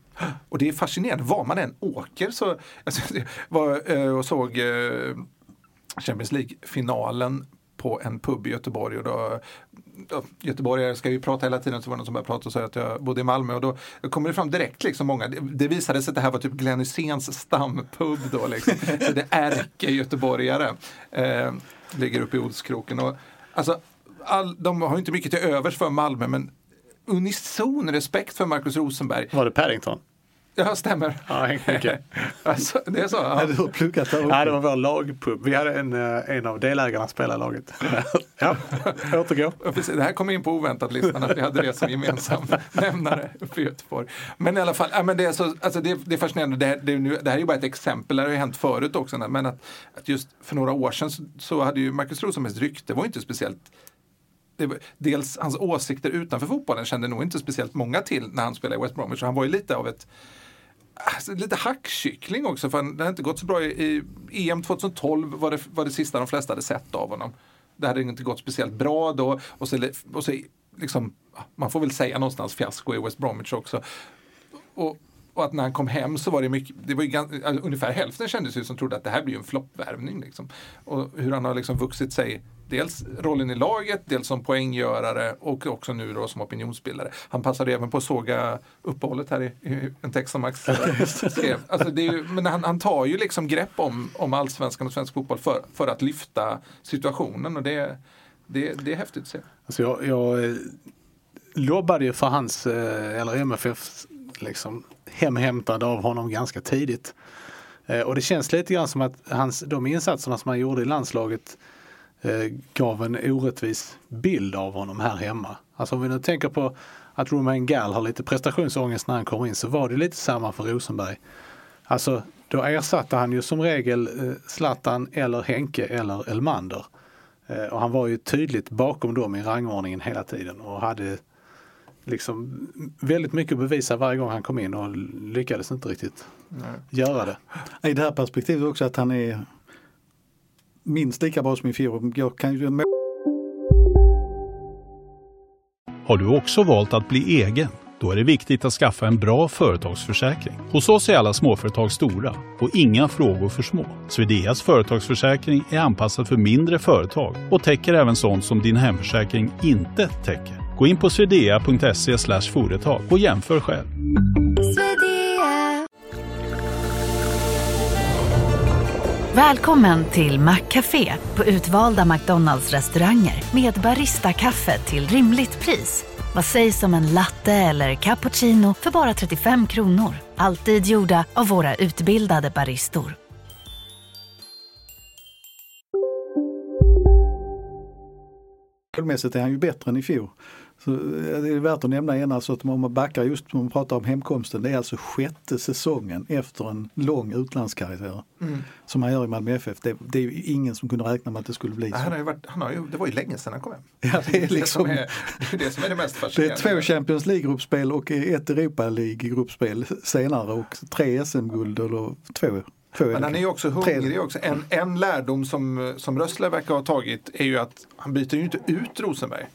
Och det är fascinerande, var man än åker så, alltså, var eh, och såg eh, Champions League-finalen på en pub i Göteborg och då Göteborgare ska ju prata hela tiden så var det någon som började prata och sa att jag bodde i Malmö och då kommer det fram direkt liksom många, det, det visade sig att det här var typ Glenn Hyséns stampub då liksom. Så det är ärke-göteborgare. Eh, ligger uppe i Olskroken och alltså all, de har ju inte mycket till övers för Malmö men unison respekt för Markus Rosenberg. Var det Paddington? Ja, stämmer. Ja, mycket. Alltså, det är så? Ja. Ja. Du har pluggat där Ja, det var vår lagpub. Vi hade en, eh, en av delägarna spelade i laget. ja, återgå. Ja, precis. Det här kom in på oväntat listan att vi hade det som gemensam nämnare i Göteborg. Men i alla fall, ja, men det, är så, alltså det, det är fascinerande. Det här, det, är nu, det här är ju bara ett exempel, det har ju hänt förut också. Men att, att just för några år sedan så, så hade ju Marcus Rosenbergs rykte var inte speciellt dels hans åsikter utanför fotbollen kände nog inte speciellt många till när han spelade i West Bromwich. Så han var ju lite av ett alltså, lite hackkyckling också för det har inte gått så bra i, i EM 2012 var det, var det sista de flesta hade sett av honom. Det hade inte gått speciellt bra då och så, och så liksom, man får väl säga någonstans fiasko i West Bromwich också. Och, och att när han kom hem så var det mycket, det var ju gans, alltså, ungefär hälften kändes ju som trodde att det här blir en floppvärvning. Liksom. Och hur han har liksom vuxit sig, dels rollen i laget, dels som poänggörare och också nu då som opinionsbildare. Han passade även på att såga uppehållet här i, i en text som Max skrev. Alltså det är ju, men han, han tar ju liksom grepp om, om allsvenskan och svensk fotboll för, för att lyfta situationen och det, det, det är häftigt att se. Alltså jag, jag eh, lobbade ju för hans, eh, eller MFFs, liksom, hemhämtad av honom ganska tidigt. Eh, och det känns lite grann som att hans, de insatserna som han gjorde i landslaget eh, gav en orättvis bild av honom här hemma. Alltså om vi nu tänker på att Romain Gall har lite prestationsångest när han kommer in så var det lite samma för Rosenberg. Alltså då ersatte han ju som regel eh, Zlatan eller Henke eller Elmander. Eh, Och han var ju tydligt bakom dem i rangordningen hela tiden och hade liksom väldigt mycket att bevisa varje gång han kom in och lyckades inte riktigt göra det. I det här perspektivet också att han är minst lika bra som i fjol. Jag kan ju Har du också valt att bli egen? Då är det viktigt att skaffa en bra företagsförsäkring. Hos oss är alla småföretag stora och inga frågor för små. Swedeas företagsförsäkring är anpassad för mindre företag och täcker även sånt som din hemförsäkring inte täcker. Gå in på swedea.se företag och jämför själv. Välkommen till Maccafé på utvalda McDonalds restauranger med Baristakaffe till rimligt pris. Vad sägs om en latte eller cappuccino för bara 35 kronor? Alltid gjorda av våra utbildade baristor. Målmässigt är han ju bättre än i fjol. Så eh, det är värt att nämna igen alltså att om man backar just om man pratar om hemkomsten, det är alltså sjätte säsongen efter en lång utlandskarriär. Mm. Som han gör i Malmö FF. Det, det är ingen som kunde räkna med att det skulle bli så. Han har ju varit, han har ju, det var ju länge sedan han kom hem. Ja, det är det, liksom, som är, det är det som är det mest det fascinerande. är två Champions League-gruppspel och ett Europa League-gruppspel senare och tre SM-guld eller två. Men han är ju också hungrig också. En, en lärdom som, som Rössler verkar ha tagit är ju att han byter ju inte ut Rosenberg.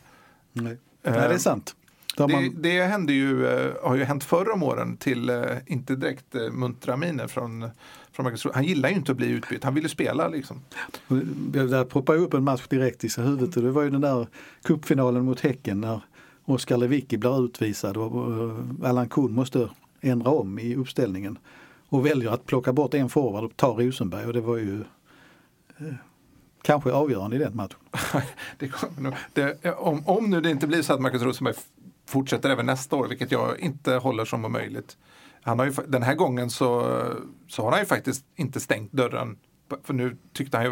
Nej. Nej, det är sant. Det, man, det hände ju, eh, har ju hänt förr om åren till, eh, inte direkt eh, muntra miner från, från Marcus. Han gillar ju inte att bli utbytt, han ville spela liksom. Där poppar upp en match direkt i sig huvudet och det var ju den där cupfinalen mot Häcken när Oskar Lewicki blir utvisad och Allan Kuhn måste ändra om i uppställningen. Och väljer att plocka bort en forward och ta Rosenberg och det var ju eh, kanske avgörande i den matchen. Det om, om nu det inte blir så att Marcus Rosenberg fortsätter även nästa år, vilket jag inte håller som möjligt. Han har ju, den här gången så, så har han ju faktiskt inte stängt dörren. För nu tyckte han ju,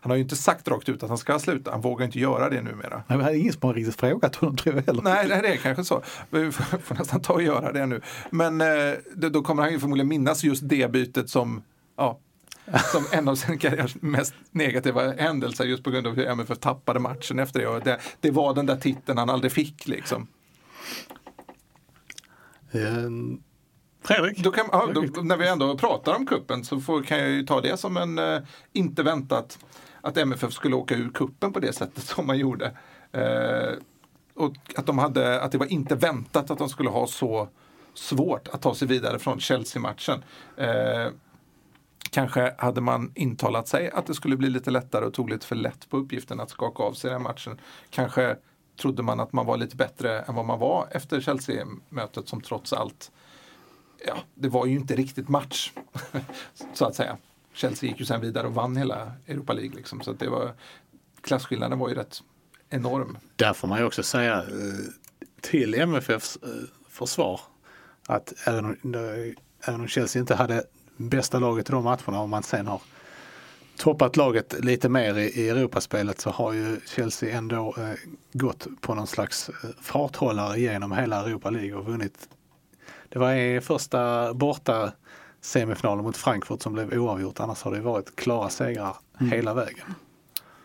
han har ju inte sagt rakt ut att han ska sluta, han vågar inte göra det numera. Men det hade ingen som har riktigt frågat honom tror jag heller. Nej, nej, det är kanske så. Vi får får nästan ta och göra det nu. Men eh, då, då kommer han ju förmodligen minnas just det bytet som, ja, som en av sin karriärs mest negativa händelser just på grund av hur MFF tappade matchen efter det. Det. Det var den där titeln han aldrig fick liksom. Eh, Fredrik? Då kan, ja, då, när vi ändå pratar om kuppen så får, kan jag ju ta det som en eh, inte väntat att MFF skulle åka ur kuppen på det sättet som man gjorde. Eh, och att, de hade, att det var inte väntat att de skulle ha så svårt att ta sig vidare från Chelsea-matchen. Eh, kanske hade man intalat sig att det skulle bli lite lättare och tog lite för lätt på uppgiften att skaka av sig den matchen. Kanske trodde man att man var lite bättre än vad man var efter Chelsea-mötet som trots allt ja, det var ju inte riktigt match, så att säga. Chelsea gick ju sen vidare och vann hela Europa League. Liksom, så att det var, klasskillnaden var ju rätt enorm. Där får man ju också säga eh, till MFFs eh, försvar att även om, eh, även om Chelsea inte hade bästa laget i de matcherna och man sen har toppat laget lite mer i, i Europaspelet så har ju Chelsea ändå eh, gått på någon slags eh, farthållare genom hela Europa League och vunnit. Det var i första borta semifinalen mot Frankfurt som blev oavgjort. Annars har det varit klara segrar hela vägen.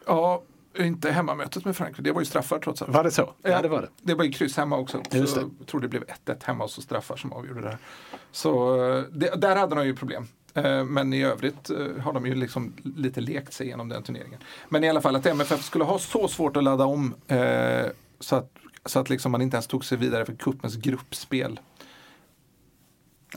Ja, inte hemmamötet med Frankrike, det var ju straffar trots allt. Var det så? Ja, det var det. Det var ju kryss hemma också. Just det. jag tror det blev 1-1 hemma och så straffar som avgjorde det. här. Så eh, det, där hade de ju problem. Eh, Men i övrigt eh, har de ju liksom lite lekt sig igenom den turneringen. Men i alla fall att MFF skulle ha så svårt att ladda om så att, så att liksom man inte ens tog sig vidare för cupens gruppspel.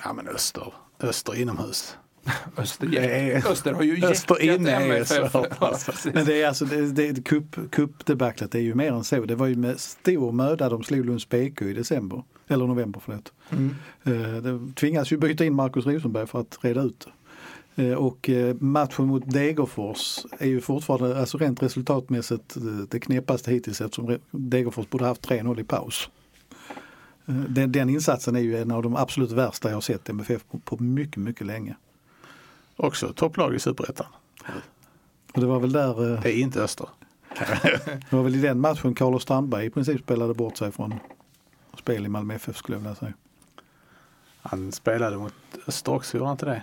Ja men Öster, Öster inomhus. Öster, är- Öster har ju Öster inne är MFF. svårt, Ja, alltså. precis. Men det är alltså, det, det, cup, cupdebaclet är ju mer än så. Det var ju med stor möda de slog Lunds BK i december. Eller november förlåt. Mm. Eh, De tvingas ju byta in Marcus Rosenberg för att reda ut det. Eh, Och eh, matchen mot Degerfors är ju fortfarande, alltså rent resultatmässigt, det knepaste hittills eftersom Degerfors borde haft 3-0 i paus. Den, den insatsen är ju en av de absolut värsta jag har sett MFF på, på mycket, mycket länge. Också topplag i Superettan. Och det var väl där, Det är inte Öster. det var väl i den matchen Carlos Strandberg i princip spelade bort sig från spel i Malmö FF skulle jag vilja säga. Han spelade mot Öster också, gjorde han inte det?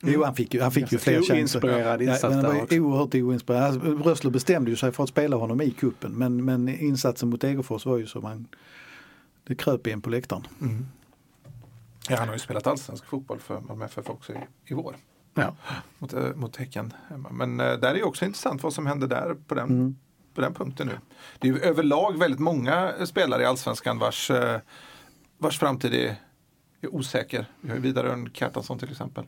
Jo, han fick ju, han fick ju fler chanser. insats men han var också. ju oerhört oinspirerad. Alltså, Rössler bestämde ju sig för att spela honom i kuppen men, men insatsen mot Degerfors var ju som han det kröp in på läktaren. Mm. Ja, han har ju spelat allsvensk fotboll för Malmö FF också i, i vår. Ja. Mot, eh, mot Häcken. Men eh, där är ju också intressant vad som händer där på den, Mm. På den punkten nu. Det är ju överlag väldigt många spelare i allsvenskan vars, eh, vars framtid är, är osäker. Vi har ju Vidar Örn Kjartansson till exempel.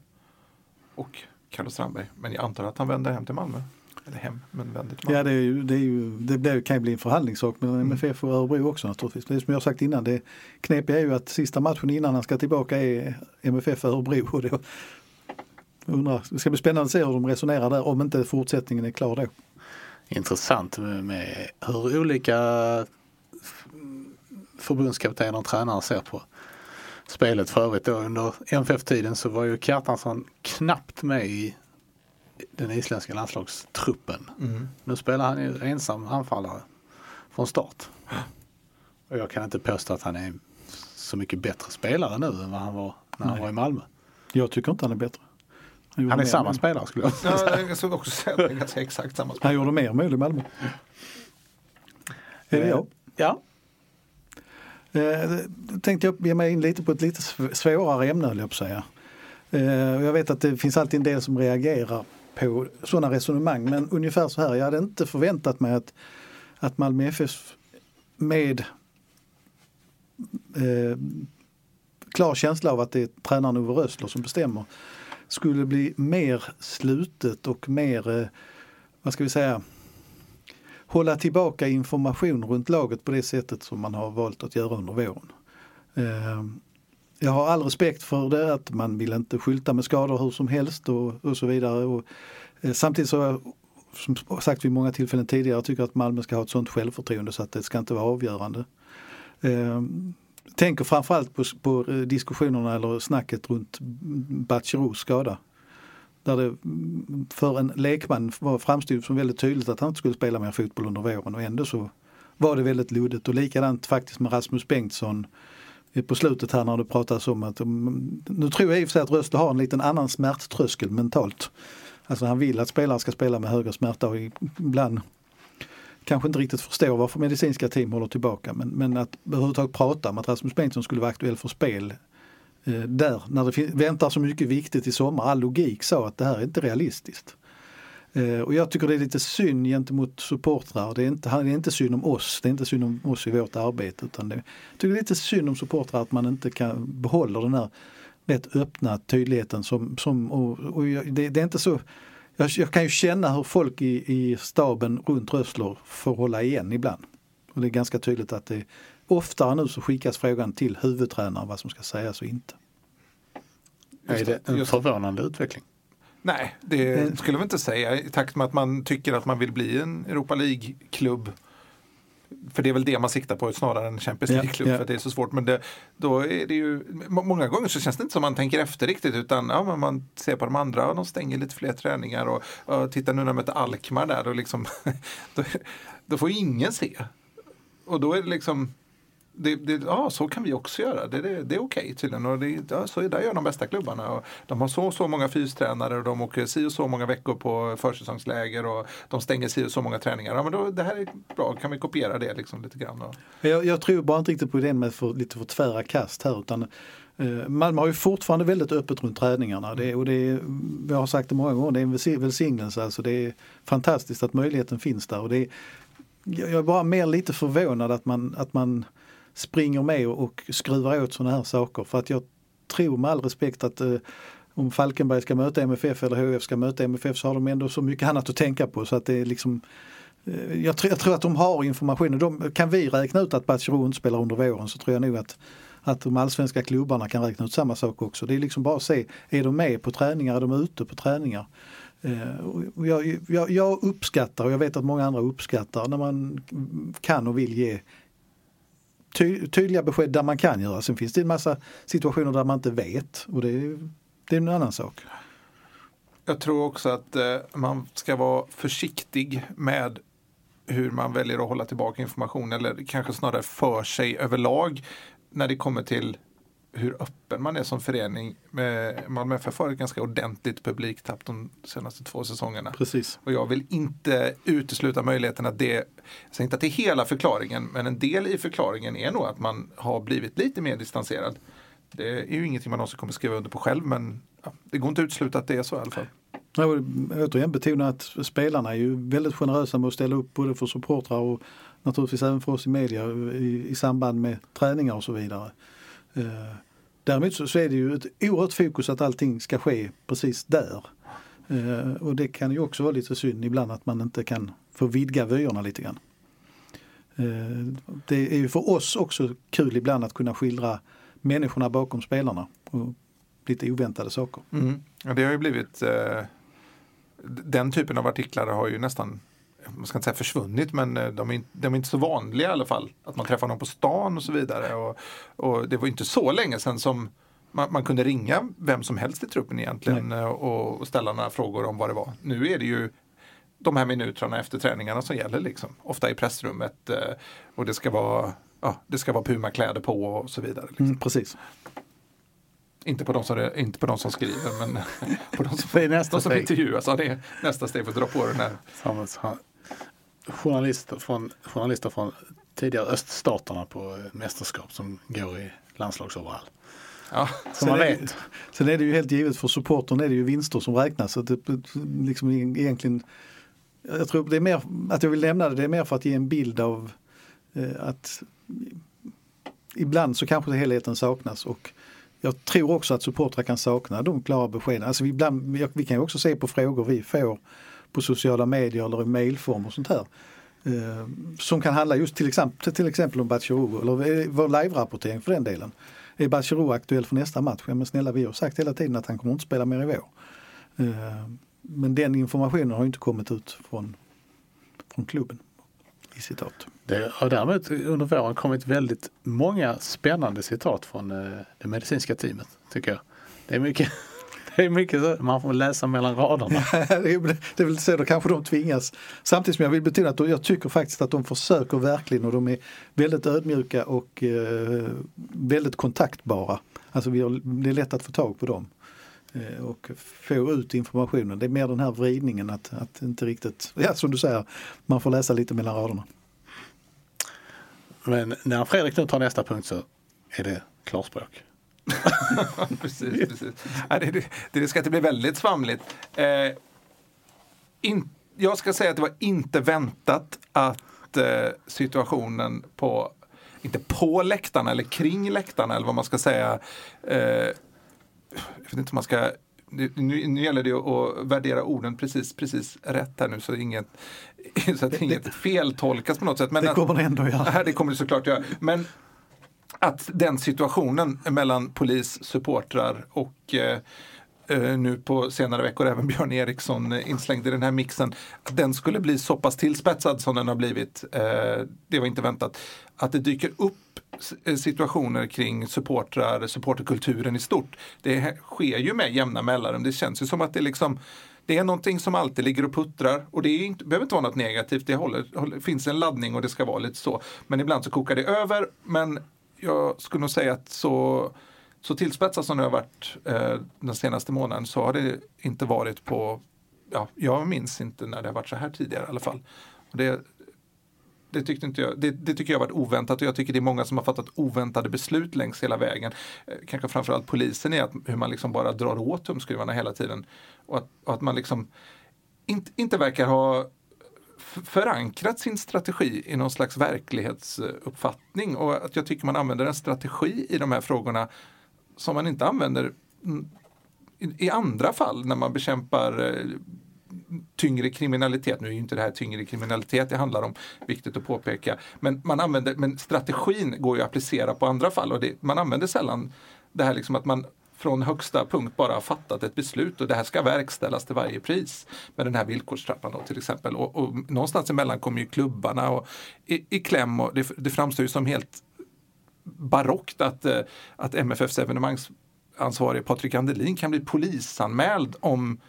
Och Carlos Strandberg. Men jag antar att han vänder hem till Malmö. Eller hem, men vänder till Malmö. Ja det, är ju, det, är ju, det blir, kan ju bli en förhandlingssak mellan Mm. MFF och Örebro också naturligtvis. Det är som jag sagt innan, det knepiga är ju att sista matchen innan han ska tillbaka är MFF Örebro. Och då, undrar, det ska bli spännande att se hur de resonerar där om inte fortsättningen är klar då. Intressant med, hur olika förbundskaptener och tränare ser på spelet. För övrigt då under MFF-tiden så var ju Kjartansson knappt med i den isländska landslagstruppen. Mm. Nu spelar han ju ensam anfallare från start. Och jag kan inte påstå att han är så mycket bättre spelare nu än vad han var när han Nej. var i Malmö. Jag tycker inte han är bättre. Gjorde Han är samma spelare skulle jag säga. Ja, jag skulle också säga att det är ganska exakt samma spel. Han gjorde mer mål i Malmö. Är det jag? Ja. Eh, tänkte jag ge mig in lite på ett lite sv- svårare ämne höll jag på att säga. Eh, jag vet att det finns alltid en del som reagerar på sådana resonemang men ungefär så här, jag hade inte förväntat mig att, att Malmö FF med eh, klar känsla av att det är tränaren Ove Rössler som bestämmer skulle bli mer slutet och mer, eh, vad ska vi säga, hålla tillbaka information runt laget på det sättet som man har valt att göra under våren. Ehm, jag har all respekt för det, att man vill inte skylta med skador hur som helst och, och så vidare. Och, eh, samtidigt så har jag som sagt vid många tillfällen tidigare, jag tycker att Malmö ska ha ett sånt självförtroende så att det ska inte vara avgörande. Ehm, Tänker framförallt på, på eh, diskussionerna eller snacket runt Batcherous skada. Där det mm, för en lekman var framstod som väldigt tydligt att han inte skulle spela mer fotboll under våren och ändå så var det väldigt luddigt och likadant faktiskt med Rasmus Bengtsson eh, på slutet här när det pratas om att, mm, nu tror jag i och för sig att Rösler har en liten annan smärttröskel mentalt. Alltså han vill att spelare ska spela med högre smärta och ibland kanske inte riktigt förstår varför medicinska team håller tillbaka men, men att överhuvudtaget prata om att Rasmus Bengtsson skulle vara aktuell för spel eh, där när det väntar så mycket viktigt i sommar. All logik sa att det här är inte realistiskt. Eh, och jag tycker det är lite synd gentemot supportrar. Det är, inte, det är inte synd om oss, det är inte synd om oss i vårt arbete. Utan det, jag tycker det är lite synd om supportrar att man inte kan behålla den här rätt öppna tydligheten som, som och, och jag, det, det är inte så jag, jag kan ju känna hur folk i, i staben runt Rössler får hålla igen ibland. Och det är ganska tydligt att det oftare nu så skickas frågan till huvudtränaren vad som ska sägas och inte. Är det en Just- förvånande utveckling? Nej, det skulle jag inte säga. I takt med att man tycker att man vill bli en Europa League-klubb. För det är väl det man siktar på snarare än Champions League-klubb. För att det är så svårt. Men det, då är det ju, må- många gånger så känns det inte som man tänker efter riktigt. Utan ja, men man ser på de andra och de stänger lite fler träningar. Och, och titta nu när de möter Alkmaar där. Och liksom, då, då får ju ingen se. Och då är det liksom det, det, ja, så kan vi också göra. Det, det, det är okej tydligen. Och det, ja, så där gör de bästa klubbarna. Och de har så och så många fystränare och de åker si och så många veckor på försäsongsläger och de stänger si och så många träningar. Ja, men då, det här är bra, kan vi kopiera det liksom lite grann? Och, Jag, jag tror bara inte riktigt på idén med för, lite för tvära kast här utan eh, Malmö har ju fortfarande väldigt öppet runt träningarna. Det, och det jag har sagt det många gånger, det är en välsignelse. Alltså det är fantastiskt att möjligheten finns där. Och det jag jag är bara mer lite förvånad att man, att man springer med och, skruvar åt sådana här saker. För att jag tror med all respekt att eh, om Falkenberg ska möta MFF eller HF ska möta MFF så har de ändå så mycket annat att tänka på så att det är liksom eh, jag, tror, jag tror att de har information. De, kan vi räkna ut att Batshiro inte spelar under våren så tror jag nog att, att de allsvenska klubbarna kan räkna ut samma sak också. Det är liksom bara att se, är de med på träningar, är de ute på träningar? Eh, jag, jag, jag uppskattar och jag vet att många andra uppskattar när man kan och vill ge ty, tydliga besked där man kan göra. Sen finns det en massa situationer där man inte vet och det, är- det är en annan sak. Jag tror också att eh, man ska vara försiktig med hur man väljer att hålla tillbaka information eller kanske snarare för sig överlag när det kommer till hur öppen man är som förening. Malmö FF har ett ganska ordentligt publiktapp de senaste två säsongerna. Precis. Och jag vill inte utesluta möjligheten att det, jag säger inte att det är hela förklaringen, men en del i förklaringen är nog att man har blivit lite mer distanserad. Det är ju ingenting man någonsin kommer skriva under på själv, men ja, det går inte att utesluta att det är så i alla fall. Jag vill återigen betona att spelarna är ju väldigt generösa med att ställa upp både för supportrar och naturligtvis även för oss i media i, i samband med träningar och så vidare. Eh, däremot så, så är det ju ett oerhört fokus att allting ska ske precis där. Eh, och det kan ju också vara lite synd ibland att man inte kan få vidga vyerna lite grann. Eh, det är ju för oss också kul ibland att kunna skildra människorna bakom spelarna och lite oväntade saker. Mm. Ja, det har ju blivit eh, den typen av artiklar har ju nästan man ska inte säga försvunnit men eh, de är, inte- de är inte så vanliga i alla fall. Att man träffar någon på stan och så vidare. Och, och det var inte så länge sedan som man, man kunde ringa vem som helst i truppen egentligen eh, och, och ställa några frågor om vad det var. Nu är det ju de här minuterna efter träningarna som gäller liksom. Ofta i pressrummet eh, och det ska vara ja, det ska vara Puma-kläder på och så vidare. Liksom. Mm, precis. Inte, på de som, inte på de som skriver men på de som, Det är nästa de som intervjuas. Ja, det är nästa steg för att dra på den här. Journalister från, journalister från tidigare öststaterna på mästerskap som går i landslagsoverall. Ja, Som man är- vet. Sen är det ju helt givet för supportern är det ju vinster som räknas. Så det, liksom egentligen, jag tror det är mer, att jag vill nämna det, det är mer för att ge en bild av eh, att ibland så kanske helheten saknas och jag tror också att supportrar kan sakna de klara beskeden. Alltså vi, ibland, vi kan ju också se på frågor vi får på sociala medier eller i mailform och sånt här. Eh, som kan handla just till exempel, till exempel om Batshiro eller eh, vår live-rapportering för den delen. Är Batshiro aktuell för nästa match? Ja, men snälla vi har sagt hela tiden att han kommer inte spela mer i vår. Eh, men den informationen har inte kommit ut från, från klubben i citat. Det har däremot under våren kommit väldigt många spännande citat från eh, det medicinska teamet tycker jag. Det är mycket, det är mycket så, man får läsa mellan raderna. det är väl så då kanske de tvingas. Samtidigt som jag vill betona att jag tycker faktiskt att de försöker verkligen och de är väldigt ödmjuka och eh, väldigt kontaktbara. Alltså vi har, det är lätt att få tag på dem eh, och få ut informationen. Det är mer den här vridningen att, att inte riktigt, ja som du säger, man får läsa lite mellan raderna. Men när Fredrik nu tar nästa punkt så är det klarspråk. precis. precis. Ja, det, det, det ska inte bli väldigt svamligt. Eh, in, jag ska säga att det var inte väntat att eh, situationen på, inte på läktarna eller kring läktarna eller vad man ska säga. Eh, jag vet inte om man ska nu, nu nu gäller det att värdera orden precis, precis rätt här nu så, inget, så att inget feltolkas på något sätt. Men Det att- kommer det ändå göra. Ja, det kommer det såklart göra. Men att den situationen mellan polis, supportrar och eh, eh nu på senare veckor även Björn Eriksson eh, inslängd i den här mixen. Att den skulle bli så pass tillspetsad som den har blivit. Eh, det var inte väntat. Att det dyker upp eh, situationer kring supportrar, supporterkulturen i stort. Det sker ju med jämna mellanrum. Det känns ju som att det liksom det är någonting som alltid ligger och puttrar och det är inte, behöver inte vara något negativt. Det håller, håller, finns en laddning och det ska vara lite så. Men ibland så kokar det över. Men jag skulle nog säga att så, så tillspetsat som det har varit eh, den senaste månaden så har det inte varit på, ja, jag minns inte när det har varit så här tidigare i alla fall. Och det, det, tyckte inte jag, det, det tycker jag har varit oväntat och jag tycker det är många som har fattat oväntade beslut längs hela vägen. Eh, kanske framförallt polisen i att hur man liksom bara drar åt tumskruvarna hela tiden. Och att, och att man liksom inte, inte verkar ha förankrat sin strategi i någon slags verklighetsuppfattning och att jag tycker man använder en strategi i de här frågorna som man inte använder i, andra fall när man bekämpar eh, tyngre kriminalitet. Nu är ju inte det här tyngre kriminalitet det handlar om, viktigt att påpeka. Men, man använder, men strategin går ju att applicera på andra fall och det, man använder sällan det här liksom att man från högsta punkt bara har fattat ett beslut och det här ska verkställas till varje pris. Med den här villkorstrappan då till exempel. Och, och någonstans emellan kommer ju klubbarna och i, i kläm och det, det framstår ju som helt barockt att, eh, att MFFs evenemangsansvarige Patrik Andelin kan bli polisanmäld om,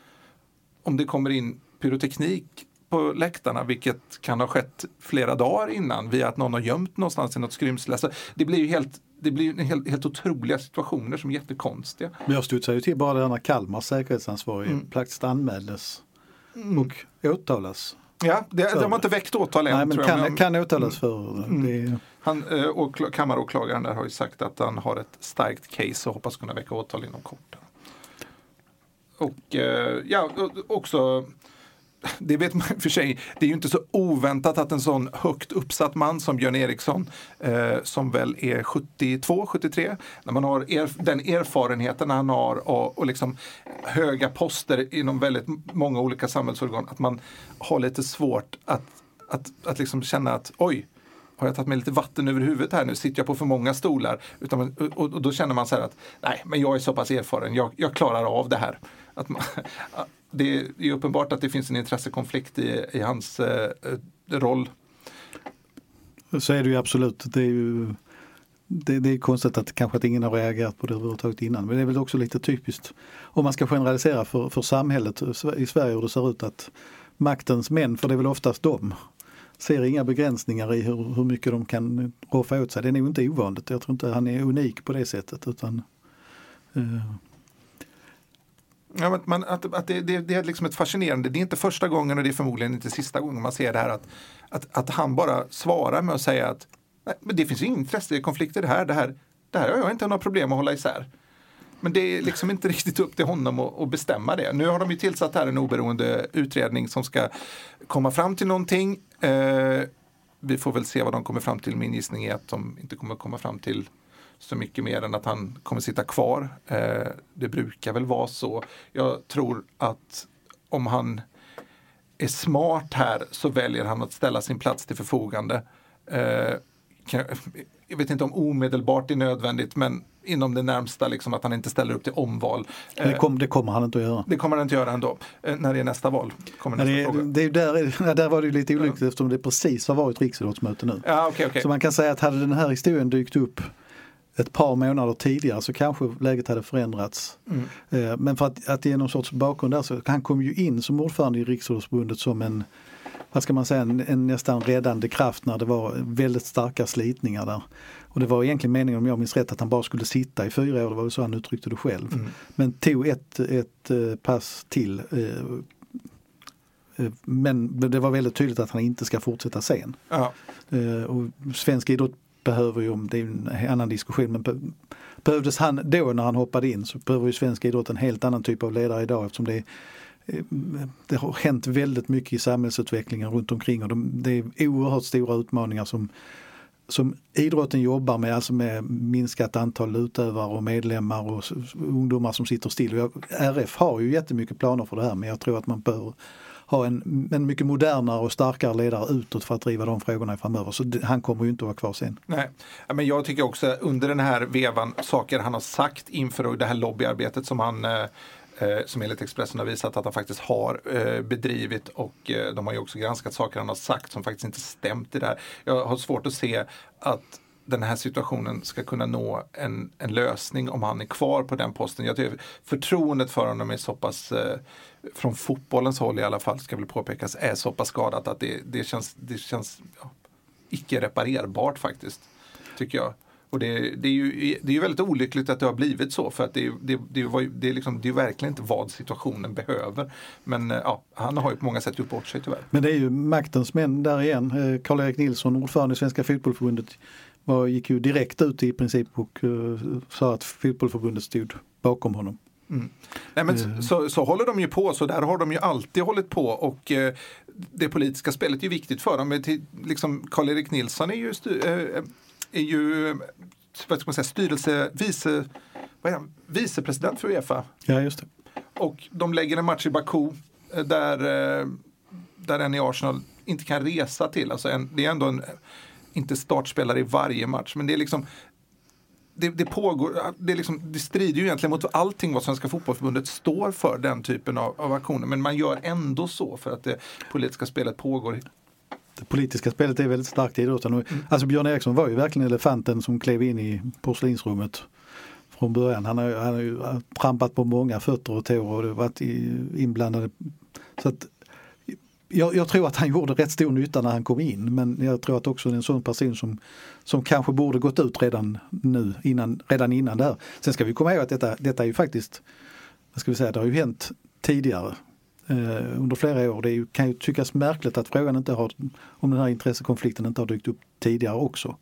om det kommer in pyroteknik på läktarna, vilket kan ha skett flera dagar innan via att någon har gömt någonstans i något skrymsle. Alltså, det blir ju helt, det blir helt, helt otroliga situationer som är jättekonstiga. Men jag studsar ju till bara det när Kalmars säkerhetsansvarige Mm. faktiskt anmäldes och åtalas. Ja, det, de har inte väckt åtal än. Nej men tror jag, kan, men- kan åtalas för det. Han, eh, åkla- kammaråklagaren där har ju sagt att han har ett starkt case och hoppas kunna väcka åtal inom kort. Och eh, ja, och- också det vet man för sig, det är ju inte så oväntat att en sån högt uppsatt man som Björn Eriksson, eh, som väl är 72, 73, när man har er, den erfarenheten han har och, och liksom höga poster inom väldigt många olika samhällsorgan, att man har lite svårt att, att, att liksom känna att oj, har jag tagit mig lite vatten över huvudet här nu? Sitter jag på för många stolar? Utan, och, och då känner man så här att nej, men jag är så pass erfaren, jag, jag klarar av det här. Att man, det är uppenbart att det finns en intressekonflikt i, i hans eh, roll. Så är det ju absolut. Det är ju det, det är konstigt att kanske att ingen har reagerat på det överhuvudtaget innan. Men det är väl också lite typiskt om man ska generalisera för, för samhället eh, i Sverige hur det ser ut att maktens män, för det är väl oftast de ser inga begränsningar i hur, hur mycket de kan roffa åt sig. Det är nog inte ovanligt. Jag tror inte han är unik på det sättet. utan eh, Ja, men man, att, att det, det, det är liksom ett fascinerande, det är inte första gången och det är förmodligen inte sista gången man ser det här att, att, att han bara svarar med att säga att nej, men det finns ingen intressekonflikt i det här, det här, det här har jag inte några problem att hålla isär. Men det är liksom inte riktigt upp till honom att, att bestämma det. Nu har de ju tillsatt här en oberoende utredning som ska komma fram till någonting. Eh, vi får väl se vad de kommer fram till. Min gissning är att de inte kommer komma fram till så mycket mer än att han kommer sitta kvar. Eh, det brukar väl vara så. Jag tror att om han är smart här så väljer han att ställa sin plats till förfogande. Eh, jag vet inte om omedelbart är nödvändigt men inom det närmsta liksom att han inte ställer upp till omval. det, Eh, kom, det kommer han inte att göra. det kommer han inte göra ändå. När det är nästa val. Kommer nästa det, fråga. det, är där, där var det lite olyckligt eftersom det precis har varit riksidrottsmöte nu. Ja, okej, okej. Så man kan säga att hade den här historien dykt upp ett par månader tidigare så kanske läget hade förändrats. Mm. Eh, Men för att, att ge någon sorts bakgrund där så han kom ju in som ordförande i Riksidrottsförbundet som en vad ska man säga, en, en nästan räddande kraft när det var väldigt starka slitningar där. Och det var egentligen meningen, om jag minns rätt, att han bara skulle sitta i fyra år, det var så han uttryckte det själv. Mm. Men tog ett, ett eh, pass till. eh, Men det var väldigt tydligt att han inte ska fortsätta sen. Ja. Och svensk idrott behöver ju, om det är en annan diskussion, men be- behövdes han då när han hoppade in så behöver ju svensk idrott en helt annan typ av ledare idag eftersom det, är, eh, det har hänt väldigt mycket i samhällsutvecklingen runt omkring och de, det är oerhört stora utmaningar som, som idrotten jobbar med, alltså med minskat antal utövare och medlemmar och ungdomar som sitter still. Och jag- RF har ju jättemycket planer för det här men jag tror att man bör ha en, en mycket modernare och starkare ledare utåt för att driva de frågorna framöver. Så det, han kommer ju inte att vara kvar sen. Nej, men jag tycker också under den här vevan saker han har sagt inför det här lobbyarbetet som han eh, eh, som enligt Expressen har visat att han faktiskt har eh, bedrivit och de har ju också granskat saker han har sagt som faktiskt inte stämt i det här. Jag har svårt att se att den här situationen ska kunna nå en, en lösning om han är kvar på den posten. Jag tycker förtroendet för honom är så pass, eh, från fotbollens håll i alla fall, ska väl påpekas, är så pass skadat att det, det känns, det känns ja, icke reparerbart faktiskt. Tycker jag. Och det, det, är ju, det är ju väldigt olyckligt att det har blivit så för att det, är- det, det, var ju, det, är liksom, det är verkligen inte vad situationen behöver. Men eh, ja, han har ju på många sätt gjort bort sig tyvärr. Men det är ju maktens män där igen. Eh, Karl-Erik Nilsson, ordförande i Svenska Fotbollförbundet, var, gick ju direkt ut i princip och eh, sa att Fotbollförbundet stod bakom honom. Nej, men så, så håller de ju på, så där har de ju alltid hållit på och eh, det politiska spelet är ju viktigt för dem. Liksom, Karl-Erik Nilsson är ju, eh, är ju vad ska man säga, styrelse, vice, vad är han? vicepresident för Uefa. Ja, just det. Och de lägger en match i Baku eh, där, eh, där en i Arsenal inte kan resa till. Alltså en, det är ändå en, inte startspelare i varje match, men det är liksom det, det pågår, det, liksom, det strider ju egentligen mot allting vad Svenska Fotbollförbundet står för, den typen av, av aktioner. Men man gör ändå så för att det politiska spelet pågår. Det politiska spelet är väldigt starkt i idrotten. Och, Alltså Björn Eriksson var ju verkligen elefanten som klev in i porslinsrummet från början. Han har, han har ju trampat på många fötter och tår och varit i, inblandade. Så att, jag, jag tror att han gjorde rätt stor nytta när han kom in men jag tror att också det är en sån person som, som kanske borde gått ut redan nu, innan, redan innan det här. Sen ska vi komma ihåg att detta, detta är ju faktiskt, vad ska vi säga, det har ju hänt tidigare eh, under flera år. Det ju, kan ju tyckas märkligt att frågan inte har, om den här intressekonflikten inte har dykt upp tidigare också.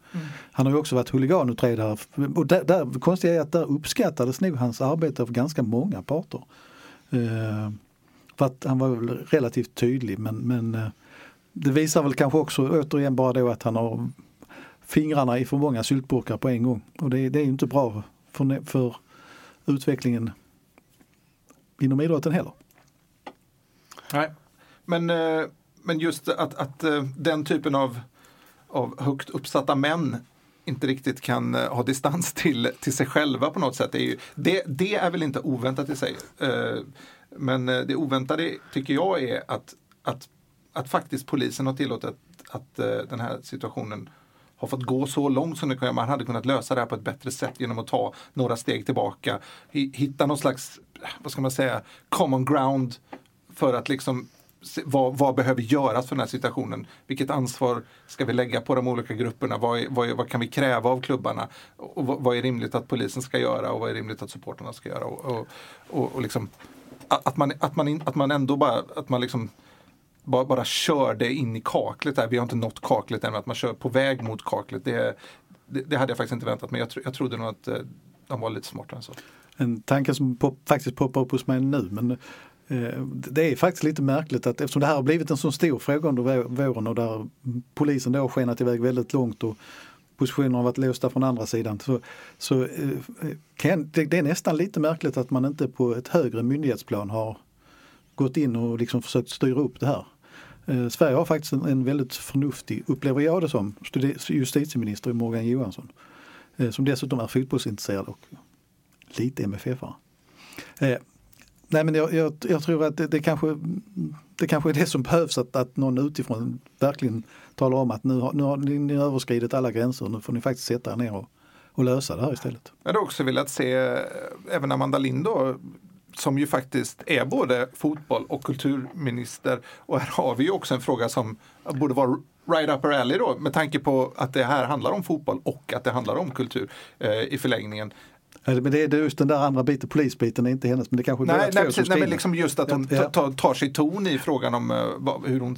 Han har ju också varit huliganutredare och där, där, det konstiga är att där uppskattades nog hans arbete av ganska många parter. Eh, för att han var väl relativt tydlig men, men eh, det visar väl kanske också återigen bara då att han har fingrarna i för många syltburkar på en gång. Och det, det är ju inte bra för, för utvecklingen inom idrotten heller. Nej. Men, eh, men just att, att eh, den typen av, av högt uppsatta män inte riktigt kan ha distans till, till sig själva på något sätt. Det är, ju, det, det är väl inte oväntat i sig. Men eh, det oväntade tycker jag är att, att, att faktiskt polisen har tillåtit att eh, den här situationen har fått gå så långt som det kan. Man hade kunnat lösa det här på ett bättre sätt genom att ta några steg tillbaka. Hitta någon slags, eh, vad ska man säga, common ground för att liksom se- vad, vad behöver göras för den här situationen? Vilket ansvar ska vi lägga på de olika grupperna? Vad, är, vad, är, vad kan vi kräva av klubbarna? Och vad, vad är rimligt att polisen ska göra och vad är rimligt att supporterna ska göra? Och, och, och, och liksom, att, man, att, man, in- att man ändå bara, att man liksom bara, bara kör det in i kaklet där. Vi har inte nått kaklet än, men att man kör på väg mot kaklet. Det, det, det hade jag faktiskt inte väntat mig. Jag, tro, jag trodde nog att eh, de var lite smartare än så. En tanke som pop, faktiskt poppar upp hos mig nu men eh, det är faktiskt lite märkligt att eftersom det här har blivit en så stor fråga under våren och där polisen då har skenat iväg väldigt långt och positionerna har varit låsta från andra sidan så, så eh, kan, det, det är nästan lite märkligt att man inte på ett högre myndighetsplan har gått in och liksom försökt styra upp det här. Eh, Sverige har faktiskt en, en väldigt förnuftig, upplever jag det som, justitieminister Morgan Johansson. Eh, som dessutom är fotbollsintresserad och lite MFF-are. Eh, Nej men jag, jag, jag tror att det, det, kanske, det kanske är det som behövs att, att någon utifrån verkligen talar om att nu har, nu har ni, ni har överskridit alla gränser nu får ni faktiskt sätta er ner och, och lösa det här istället. Jag hade också velat se eh, även Amanda Lind då, som ju faktiskt är både fotboll och kulturminister. Och här har vi ju också en fråga som borde vara right up her alley då med tanke på att det här handlar om fotboll och att det handlar om kultur eh, i förlängningen. Men det är just den där andra biten, polisbiten är inte hennes men det kanske är Nej, två nej, precis, nej, men liksom just att hon Ja, tar, tar sig ton i frågan om eh, hur, hon,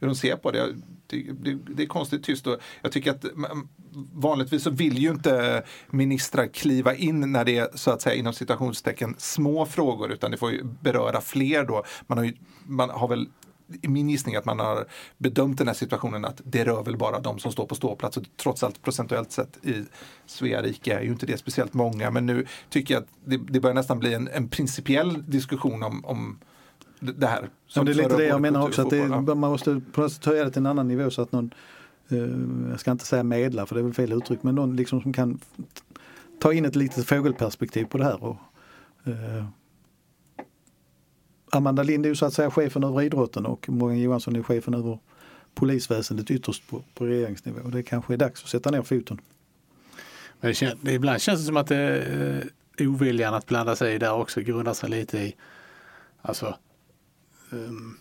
hur hon ser på det. Det, det, det är konstigt tyst. Och jag tycker att mm, vanligtvis så vill ju inte ministrar kliva in när det är så att säga inom citationstecken små frågor utan det får ju beröra fler då. Man har, ju, man har väl min gissning att man har bedömt den här situationen att det rör väl bara de som står på ståplats och trots allt procentuellt sett i Svea rike är ju inte det speciellt många men nu tycker jag att det, det börjar nästan bli en, en principiell diskussion om, om det här. Som det är lite det jag menar också att det, man måste på något sätt höja det till en annan nivå så att någon, eh, jag ska inte säga medla för det är väl fel uttryck, men någon liksom som kan ta in ett litet fågelperspektiv på det här. Och, eh, Amanda Lind är ju så att säga chefen över idrotten och Morgan Johansson är chefen över polisväsendet ytterst på, på regeringsnivå. Och det kanske är dags att sätta ner foten. Men det kän, det, ibland känns det som att det, eh, oviljan att blanda sig i där också grundar sig lite i alltså, ehm, um,